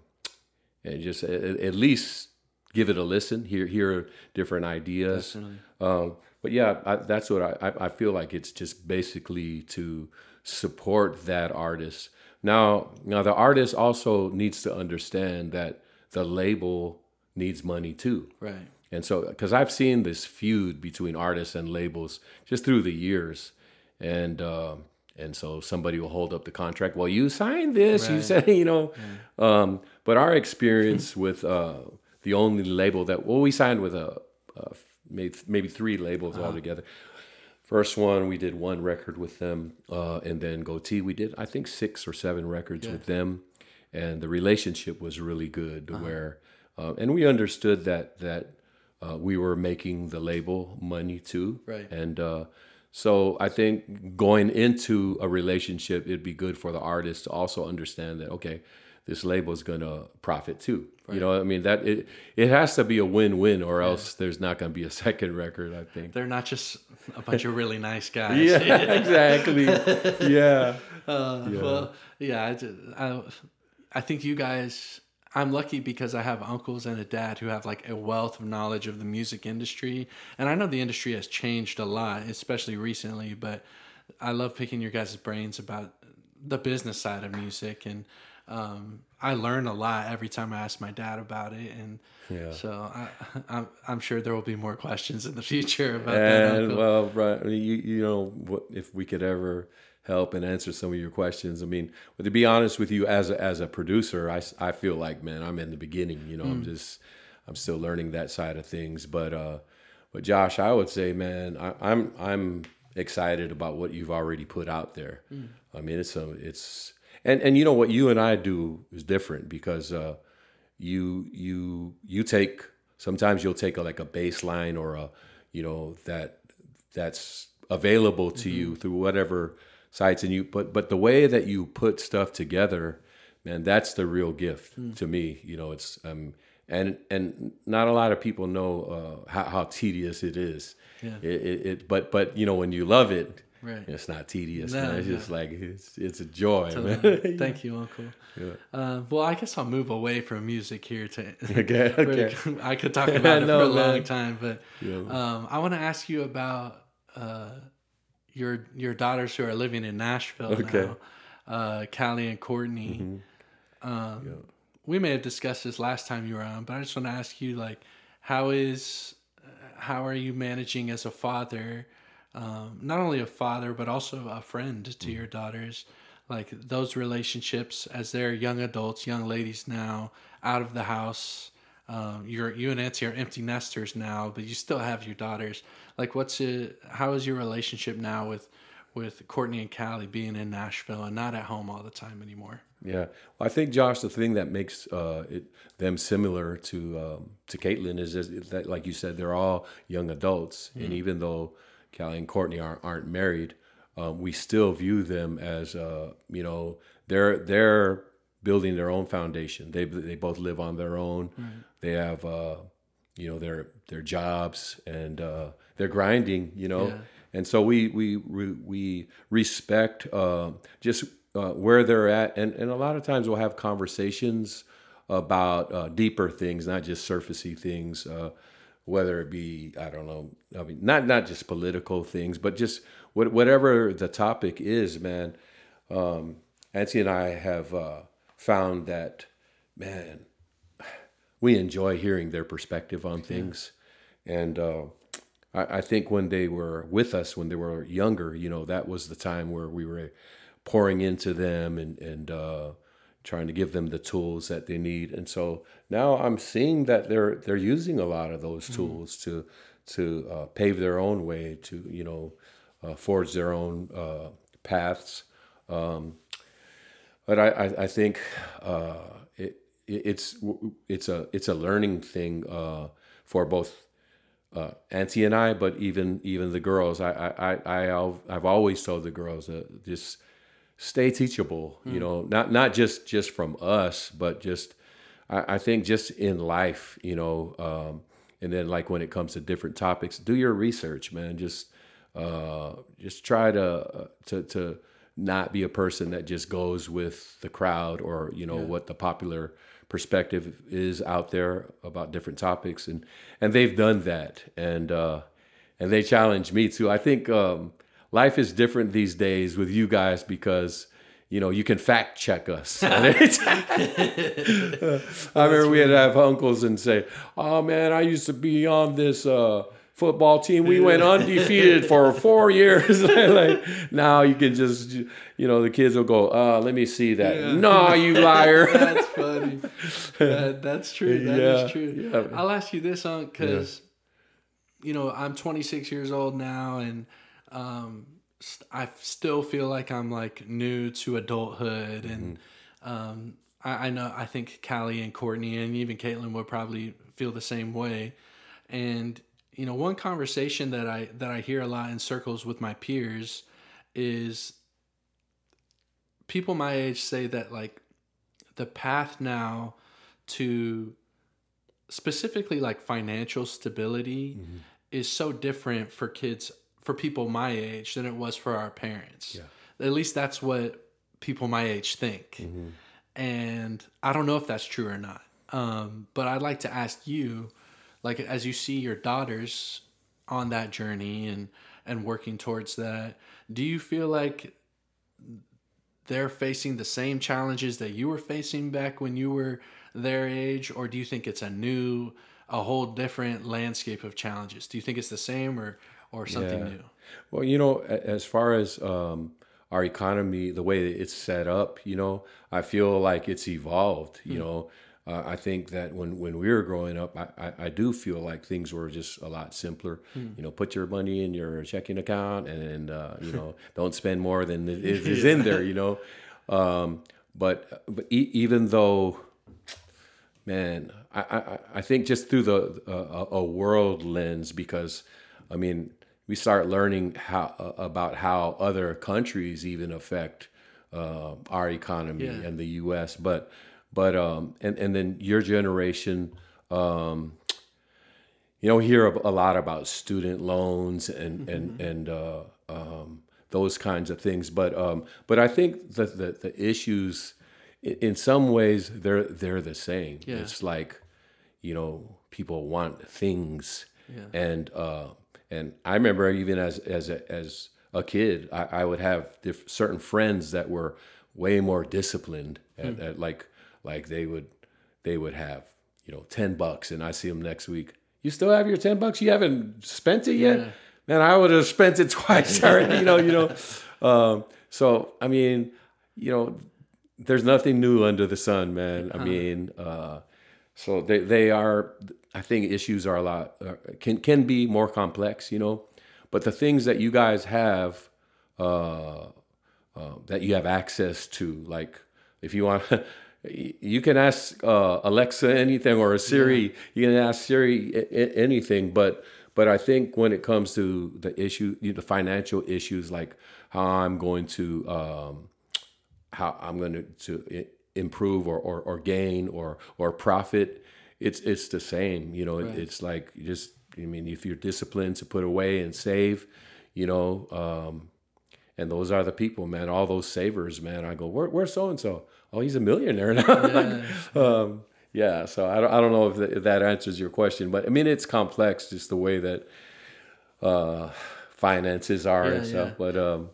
and just at, at least give it a listen, hear hear different ideas. Um, but yeah, I, that's what I, I feel like it's just basically to support that artist. Now, now the artist also needs to understand that the label needs money too. Right. And so, because I've seen this feud between artists and labels just through the years, and uh, and so somebody will hold up the contract. Well, you signed this, you said, you know. Um, but our experience with uh, the only label that well, we signed with a, a maybe maybe three labels altogether. First one, we did one record with them, uh, and then Gotee, we did I think six or seven records with them, and the relationship was really good. to Where, uh, and we understood that that uh, we were making the label money too, Right. And uh, so I think going into a relationship, it'd be good for the artist to also understand that okay, this label is gonna profit too. You know, I mean that it it has to be a win-win, or else there's not gonna be a second record. I think. They're not just a bunch of really nice guys. Yeah, exactly. yeah. Uh, Well, yeah, I, I, I think you guys. I'm lucky because I have uncles and a dad who have like a wealth of knowledge of the music industry, and I know the industry has changed a lot, especially recently. But I love picking your guys' brains about the business side of music, and um, I learn a lot every time I ask my dad about it. And Yeah. so I, I'm, I'm sure there will be more questions in the future about that. And Uncle. well, right, I mean, you you know what if we could ever help and answer some of your questions. I mean, but to be honest with you, as a, as a producer, I, I feel like man, I'm in the beginning. You know, mm. I'm just I'm still learning that side of things. But uh, but Josh, I would say, man, I, I'm I'm excited about what you've already put out there. Mm. I mean, it's a it's and and you know what you and I do is different because uh, you you you take sometimes you'll take a, like a baseline or a you know that that's available to mm-hmm. you through whatever sites and you but but the way that you put stuff together man that's the real gift mm. to me you know it's um and and not a lot of people know uh, how, how tedious it is yeah. It, it, it, but but you know when you love it Right. It's not tedious. No, man. It's no. just like it's it's a joy, man. Thank you, Uncle. Yeah. Uh, well, I guess I'll move away from music here to. okay. Okay. I could talk about it no, for a man. long time, but yeah. um, I want to ask you about uh, your your daughters who are living in Nashville okay. now, uh, Callie and Courtney. Mm-hmm. Um, yeah. We may have discussed this last time you were on, but I just want to ask you, like, how is how are you managing as a father? um, not only a father but also a friend to mm. your daughters like those relationships as they're young adults young ladies now out of the house um, you're you and Nancy are empty nesters now but you still have your daughters like what's it how is your relationship now with with Courtney and Callie being in Nashville and not at home all the time anymore. Yeah, well, I think Josh, the thing that makes uh, it, them similar to um, to Caitlin is, is, that, like you said, they're all young adults, mm-hmm. and even though Callie and Courtney aren't, aren't married, um, we still view them as uh, you know they're they're building their own foundation. They they both live on their own. Right. They have uh, you know their their jobs and uh, they're grinding. You know, yeah. and so we we we respect uh, just uh, where they're at, and and a lot of times we'll have conversations about uh, deeper things, not just surfacey things whether it be I don't know, I mean not not just political things, but just what, whatever the topic is, man. Um, Nancy and I have uh, found that man, we enjoy hearing their perspective on things, yeah. and uh, I, I, think when they were with us when they were younger, you know, that was the time where we were pouring into them and and uh, trying to give them the tools that they need. And so now I'm seeing that they're they're using a lot of those mm-hmm. tools mm-hmm. to to uh, pave their own way, to you know, uh, forge their own uh, paths. Um, but I, I, I think uh, it, it's it's a it's a learning thing uh, for both uh, Auntie and I, but even even the girls. I I I I've always told the girls that just stay teachable mm. you hmm. know not not just just from us but just I, I think just in life you know um, and then like when it comes to different topics do your research man just uh, just try to uh, to to not be a person that just goes with the crowd or you know yeah. what the popular perspective is out there about different topics and and they've done that and uh and they challenge me too i think um life is different these days with you guys because you know you can fact check us. I remember we had to have uncles and say, "Oh man, I used to be on this." Uh, football team. We went undefeated for four years. like now you can just, you know, the kids will go, uh, let me see that. Yeah. No, you liar. that's funny. That, that's true. That yeah. is true. Yeah. I'll ask you this, on because, you know, I'm 26 years old now and um, I still feel like I'm like new to adulthood, and mm-hmm. um, I, I, know I think Callie and Courtney and even Caitlin would probably feel the same way. And you know, one conversation that I that I hear a lot in circles with my peers is people my age say that like the path now to specifically like financial stability mm-hmm. is so different for kids for people my age than it was for our parents. Yeah. At least that's what people my age think. Mm-hmm. And I don't know if that's true or not. Um, but I'd like to ask you, like, as you see your daughters on that journey and and working towards that, do you feel like they're facing the same challenges that you were facing back when you were their age, or do you think it's a new, a whole different landscape of challenges? Do you think it's the same, or or something yeah. new? Well, you know, as far as um, our economy, the way it's set up, you know, I feel like it's evolved. You hmm. know, uh, I think that when, when we were growing up, I, I, I, do feel like things were just a lot simpler. Hmm. You know, put your money in your checking account and, uh, you know, don't spend more than is, is in there, you know. Um, but but e- even though, man, I, I, I think just through the uh, a world lens, because I mean, we start learning how uh, about how other countries even affect uh, our economy yeah. and the U.S. But but um, and and then your generation, um, you know, hear a lot about student loans and mm-hmm. and and uh, um, those kinds of things. But um, but I think that the, the issues, in some ways, they're they're the same. Yeah. It's like, you know, people want things, yeah. and uh, and I remember even as as a, as a kid, I, I would have diff- certain friends that were way more disciplined. At, mm. at like like they would they would have you know ten bucks, and I see them next week. You still have your ten bucks? You haven't spent it yet? Yeah. Man, I would have spent it twice already. you know, you know. Um, so I mean, you know, there's nothing new under the sun, man. I uh-huh. mean, uh, so they they are I think issues are a lot uh, can can be more complex, you know. But the things that you guys have uh, uh, that you have access to, like if you want, you can ask uh, Alexa anything or a Siri. Yeah. You can ask Siri I- anything, but but I think when it comes to the issue, the financial issues, like how I'm going to um, how I'm going to, to improve or, or, or gain or or profit it's it's the same. You know, right. it's like just I mean, if you're disciplined to put away and save, you know, um, and those are the people, man. All those savers, man. I go, Where, where's so and so? Oh, he's a millionaire now. Yeah. um, yeah. So I don't, I don't know if, if, that answers your question, but I mean, it's complex, just the way that uh, finances are yeah, and stuff. Yeah. But um,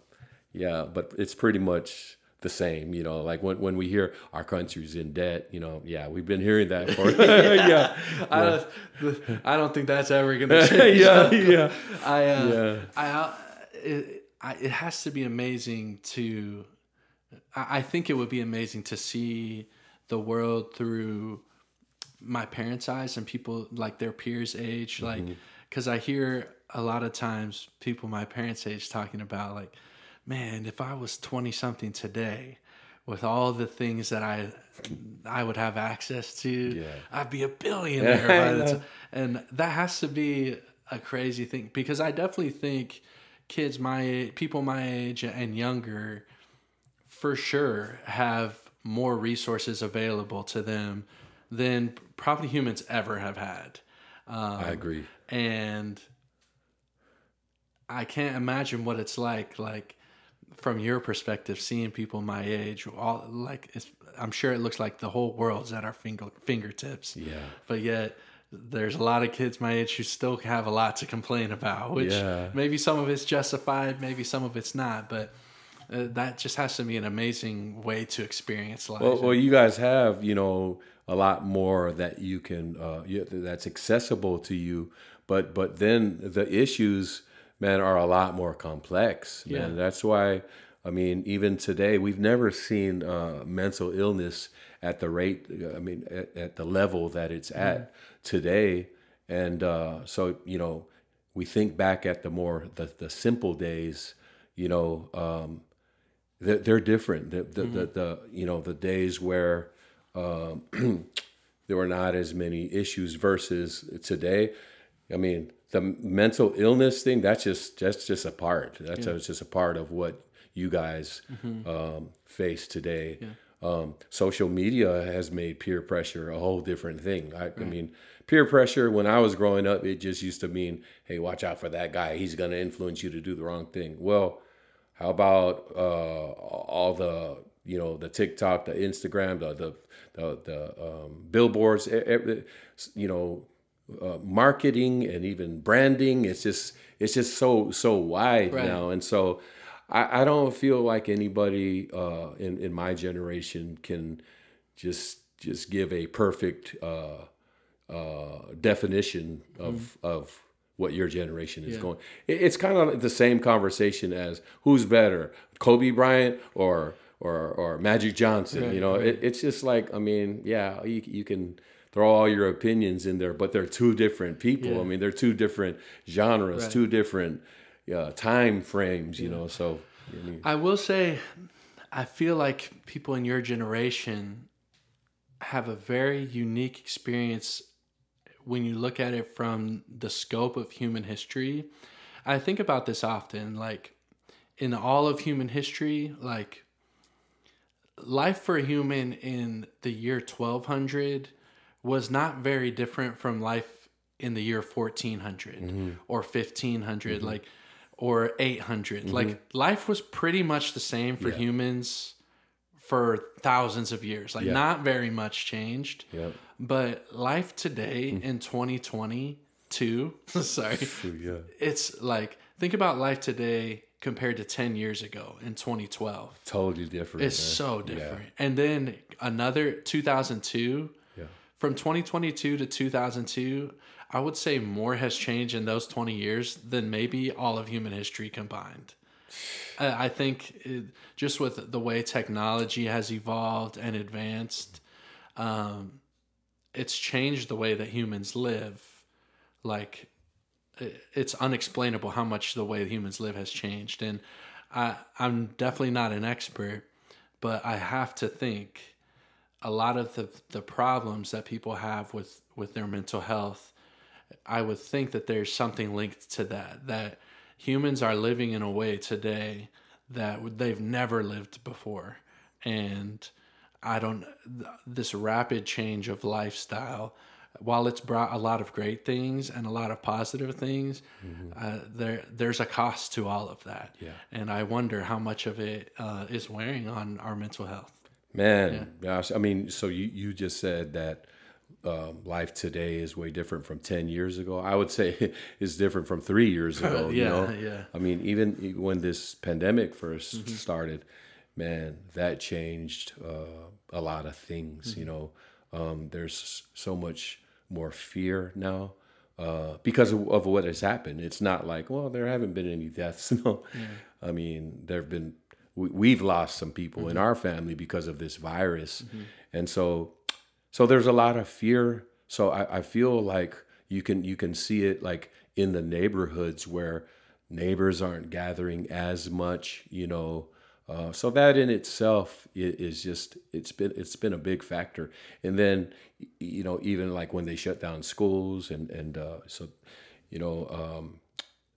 yeah, but it's pretty much the same. You know, like when, when we hear our country's in debt, you know, yeah, we've been hearing that for yeah. yeah. I don't, I don't think that's ever gonna change. yeah, yeah. I, uh, yeah. I, uh, it, I, it has to be amazing to. I, I think it would be amazing to see the world through my parents' eyes and people like their peers' age, like, because mm-hmm. I hear a lot of times people my parents' age talking about like man, if I was 20 something today with all the things that I I would have access to, yeah. I'd be a billionaire. and that has to be a crazy thing because I definitely think kids my people my age and younger for sure have more resources available to them than probably humans ever have had. Um, I agree. And I can't imagine what it's like like from your perspective, seeing people my age, all like it's I'm sure it looks like the whole world's at our finger fingertips. Yeah. But yet, there's a lot of kids my age who still have a lot to complain about, which yeah. maybe some of it's justified, maybe some of it's not, but. Uh, that just has to be an amazing way to experience life. Well, well, you guys have, you know, a lot more that you can, uh, that's accessible to you, but but then the issues man, are a lot more complex. Man. Yeah. That's why, I mean, even today, we've never seen uh, mental illness at the rate, I mean, at, at the level that it's mm-hmm. at today. And uh, so, you know, we think back at the more, the, the simple days, you know, um, they're, they're different. The, the, mm-hmm. the, the, you know, the days where um, there were not as many issues versus today. I mean, the mental illness thing that's just that's just a part that's yeah. just a part of what you guys mm-hmm. um, face today yeah. um, social media has made peer pressure a whole different thing I, right. I, mean peer pressure when i was growing up it just used to mean hey watch out for that guy he's going to influence you to do the wrong thing well how about uh, all the you know the tiktok the instagram the the the, the um, billboards every, you know uh, marketing and even branding. It's just it's just so so wide right. now, and so I, I, don't feel like anybody uh, in in my generation can just just give a perfect uh, uh definition of mm. of what your generation is yeah. going. It, it's kind of the same conversation as who's better, Kobe Bryant or or or Magic Johnson. Right, you know, right. it, it's just like I mean, yeah, you you can throw all your opinions in there, but they're two different people. Yeah. I mean, they're two different genres, right. two different uh, time frames. You yeah. know, so. I, mean, I will say, I feel like people in your generation have a very unique experience when you look at it from the scope of human history. I think about this often, like in all of human history, like life for a human in the year 1200 was not very different from life in the year 1400 mm-hmm. or 1500 mm-hmm. like or 800 mm-hmm. like life was pretty much the same for yeah. humans for thousands of years like yeah. not very much changed yep. but life today mm. in 2022 sorry yeah. it's like think about life today compared to 10 years ago in 2012 totally different it's man. so different yeah. and then another 2002 yeah. from 2022 to 2002, I would say more has changed in those 20 years than maybe all of human history combined. I think it, just with the way technology has evolved and advanced, um, it's changed the way that humans live. Like, it's unexplainable how much the way humans live has changed. And I, I'm definitely not an expert, but I have to think a lot of the, the problems that people have with, with their mental health, I would think that there's something linked to that, that humans are living in a way today that they've never lived before. And I don't, this rapid change of lifestyle, while it's brought a lot of great things and a lot of positive things, mm-hmm. uh, there there's a cost to all of that. Yeah. And I wonder how much of it uh, is wearing on our mental health. Man, yeah. gosh, I mean, so you, you just said that um, life today is way different from 10 years ago. I would say it's different from three years ago. yeah, you know? yeah. I mean, even when this pandemic 1st mm-hmm. started, man, that changed uh, a lot of things. Mm-hmm. You know, um, there's so much more fear now uh, because of, of, what has happened. It's not like, well, there haven't been any deaths. No, yeah. I mean, there have been we, have lost some people mm-hmm. in our family because of this virus, mm-hmm. and so so there's a lot of fear. So I, I feel like you can you can see it like in the neighborhoods where neighbors aren't gathering as much, you know. Uh, so that in itself is just it's been it's been a big factor. And then you know even like when they shut down schools and and uh, so you know um,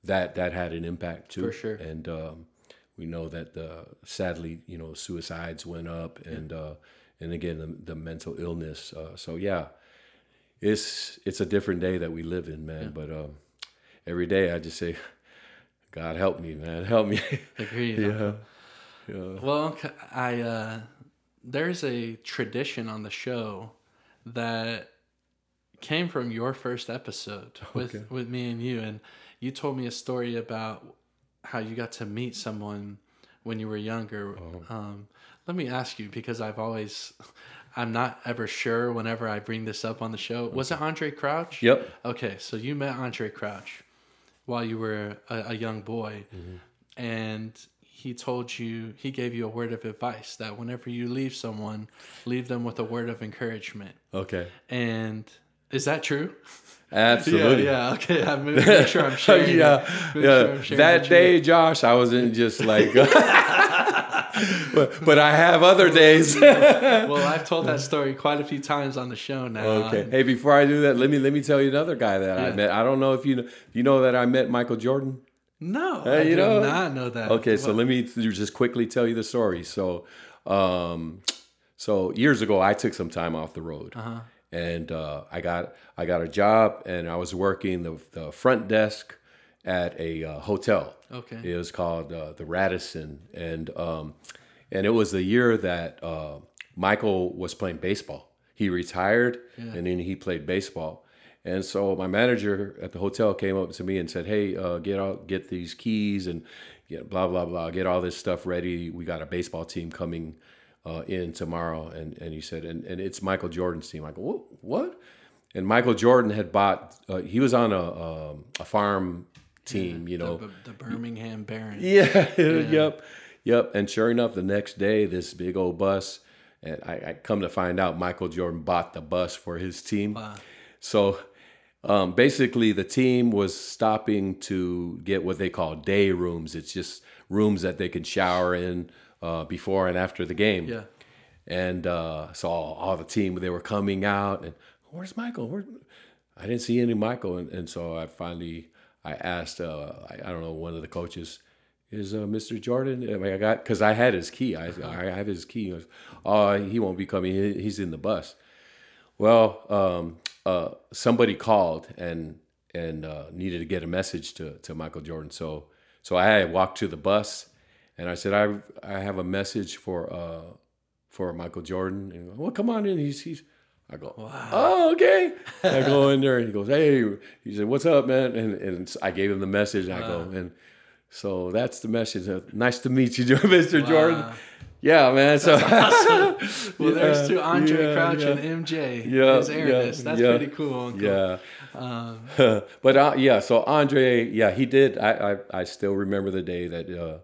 that that had an impact too. For sure. And um, we know that the sadly you know suicides went up and uh, and again the, the mental illness uh, so yeah it's it's a different day that we live in man yeah. but um, every day i just say god help me man help me agreed yeah. yeah well i uh, there's a tradition on the show that came from your first episode with okay. with me and you and you told me a story about how you got to meet someone when you were younger. Oh. Um, let me ask you because I've always, I'm not ever sure whenever I bring this up on the show. Was it Andraé Crouch? Yep. Okay, so you met Andraé Crouch while you were a, a young boy, mm-hmm. and he told you he gave you a word of advice that whenever you leave someone, leave them with a word of encouragement. Okay. And is that true? Absolutely. Yeah, yeah. Okay. I'm make sure I'm sharing. yeah. yeah. Sure that day, Josh, I wasn't just like, but, but I have other days. well, I've told that story quite a few times on the show now. Okay. Hey, before I do that, let me let me tell you another guy that yeah. I met. I don't know if you know, you know that I met Michael Jordan. No, uh, I you know? not know that. Okay, so let me just quickly tell you the story. So, um, so years ago, I took some time off the road. Uh-huh and uh, I got I got a job, and I was working the, the front desk at a uh, hotel. Okay, it was called uh, the Radisson, and um, and it was the year that uh, Michael was playing baseball. He retired, yeah. and then he played baseball. And so my manager at the hotel came up to me and said, "Hey, uh, get out, get these keys, and get blah blah blah, get all this stuff ready. We got a baseball team coming." uh, in tomorrow. And, and he said, and, and it's Michael Jordan's team. I go, what? what? and Michael Jordan had bought. Uh, he was on a a, a farm team, you know, the, the Birmingham Barons. Yeah, yep, yep. And sure enough, the next day, this big old bus, and I, I come to find out Michael Jordan bought the bus for his team. Wow. So um, basically, the team was stopping to get what they call day rooms. It's just rooms that they can shower in uh, before and after the game. Yeah. And uh, so all, all, the team they were coming out, and where's Michael? Where? I didn't see any Michael, and, and so I finally I asked uh, I, I, don't know one of the coaches is uh, Mr. Jordan. I, mean, I got because I had his key. I, I have his key. He, was, oh, he won't be coming. He, he's in the bus. Well, um, uh, somebody called and and uh, needed to get a message to to Michael Jordan. So so I walked to the bus and I said I I have a message for uh, for Michael Jordan. And well, come on in. He's he's. I go, wow. oh, okay. I go in there and he goes, hey. He said, what's up, man? And, and I gave him the message. And I go, and so that's the message. Nice to meet you, Mr. Wow. Jordan. Yeah, man. So awesome. well, yeah, there's two Andraé yeah, Crouch yeah. and MJ. Yeah, is airing yeah, this. That's pretty cool. Uncle. Yeah. Um, but uh, yeah, so Andraé, yeah, he did. I, I I still remember the day that. Uh,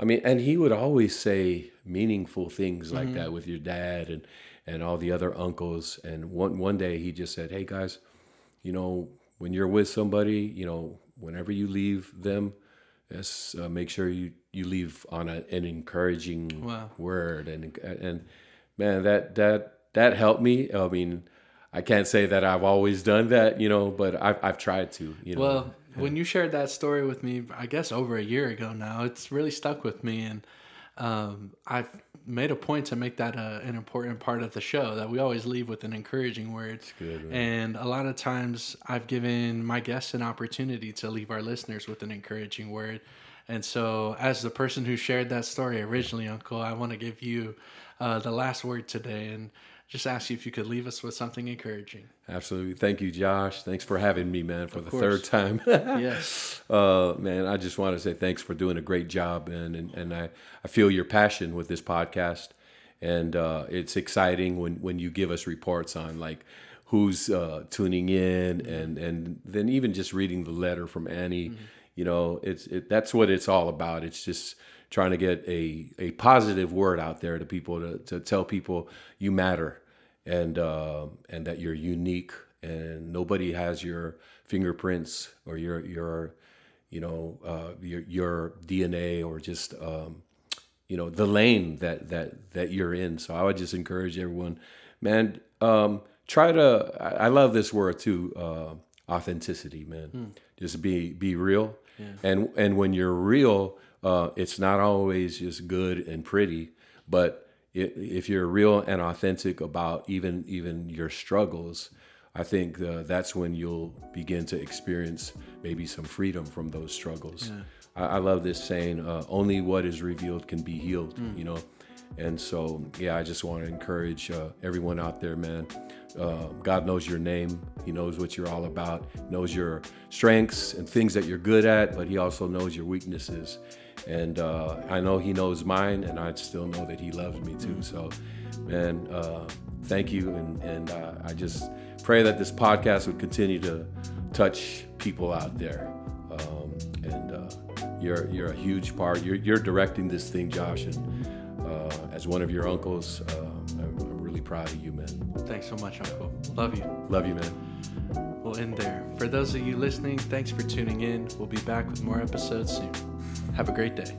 I mean, and he would always say meaningful things like mm-hmm. that with your dad and and all the other uncles. And one one day he just said, "Hey guys, you know, when you're with somebody, you know, whenever you leave them." Yes, uh, make sure you, you leave on a, an encouraging wow. word and and man that that that helped me. I mean, I can't say that I've always done that, you know, but I've I've tried to, you know. Well, when you shared that story with me, I guess over a year ago now, it's really stuck with me, and um, I've made a point to make that a, an important part of the show that we always leave with an encouraging word. Good, and a lot of times I've given my guests an opportunity to leave our listeners with an encouraging word. And so, as the person who shared that story originally, Uncle, I want to give you uh, the last word today and just ask you if you could leave us with something encouraging. Absolutely. Thank you, Josh. Thanks for having me, man, for of the course. third time. yes. Uh, man, I just want to say thanks for doing a great job, man. And, and I, I feel your passion with this podcast. And uh, it's exciting when, when you give us reports on like who's uh, tuning in mm-hmm. and, and then even just reading the letter from Annie. Mm-hmm. You know, it's it, that's what it's all about. It's just trying to get a, a positive word out there to people to, to tell people you matter and uh, and that you're unique and nobody has your fingerprints or your your you know uh, your your DNA or just um, you know the lane that that that you're in. So I would just encourage everyone, man. Um, try to. I, I, love this word too. Uh, authenticity, man. Hmm. Just be be real. Yeah. And and when you're real, uh, it's not always just good and pretty, but if you're real and authentic about even even your struggles, I think uh, that's when you'll begin to experience maybe some freedom from those struggles. Yeah. I, I, love this saying: uh, "Only what is revealed can be healed." Mm. You know, and so yeah, I just want to encourage uh, everyone out there, man. Uh, God knows your name. He knows what you're all about. Knows your strengths and things that you're good at, but He also knows your weaknesses and uh, I know he knows mine, and I still know that he loves me too. So, man, uh, thank you, and and uh, I just pray that this podcast would continue to touch people out there. Um, and uh, you're you're a huge part. You're you're directing this thing, Josh, and uh, as one of your uncles, uh, I'm, I'm really proud of you, man. Thanks so much, Uncle. Love you. Love you, man we'll end there. For those of you listening, thanks for tuning in. We'll be back with more episodes soon. Have a great day.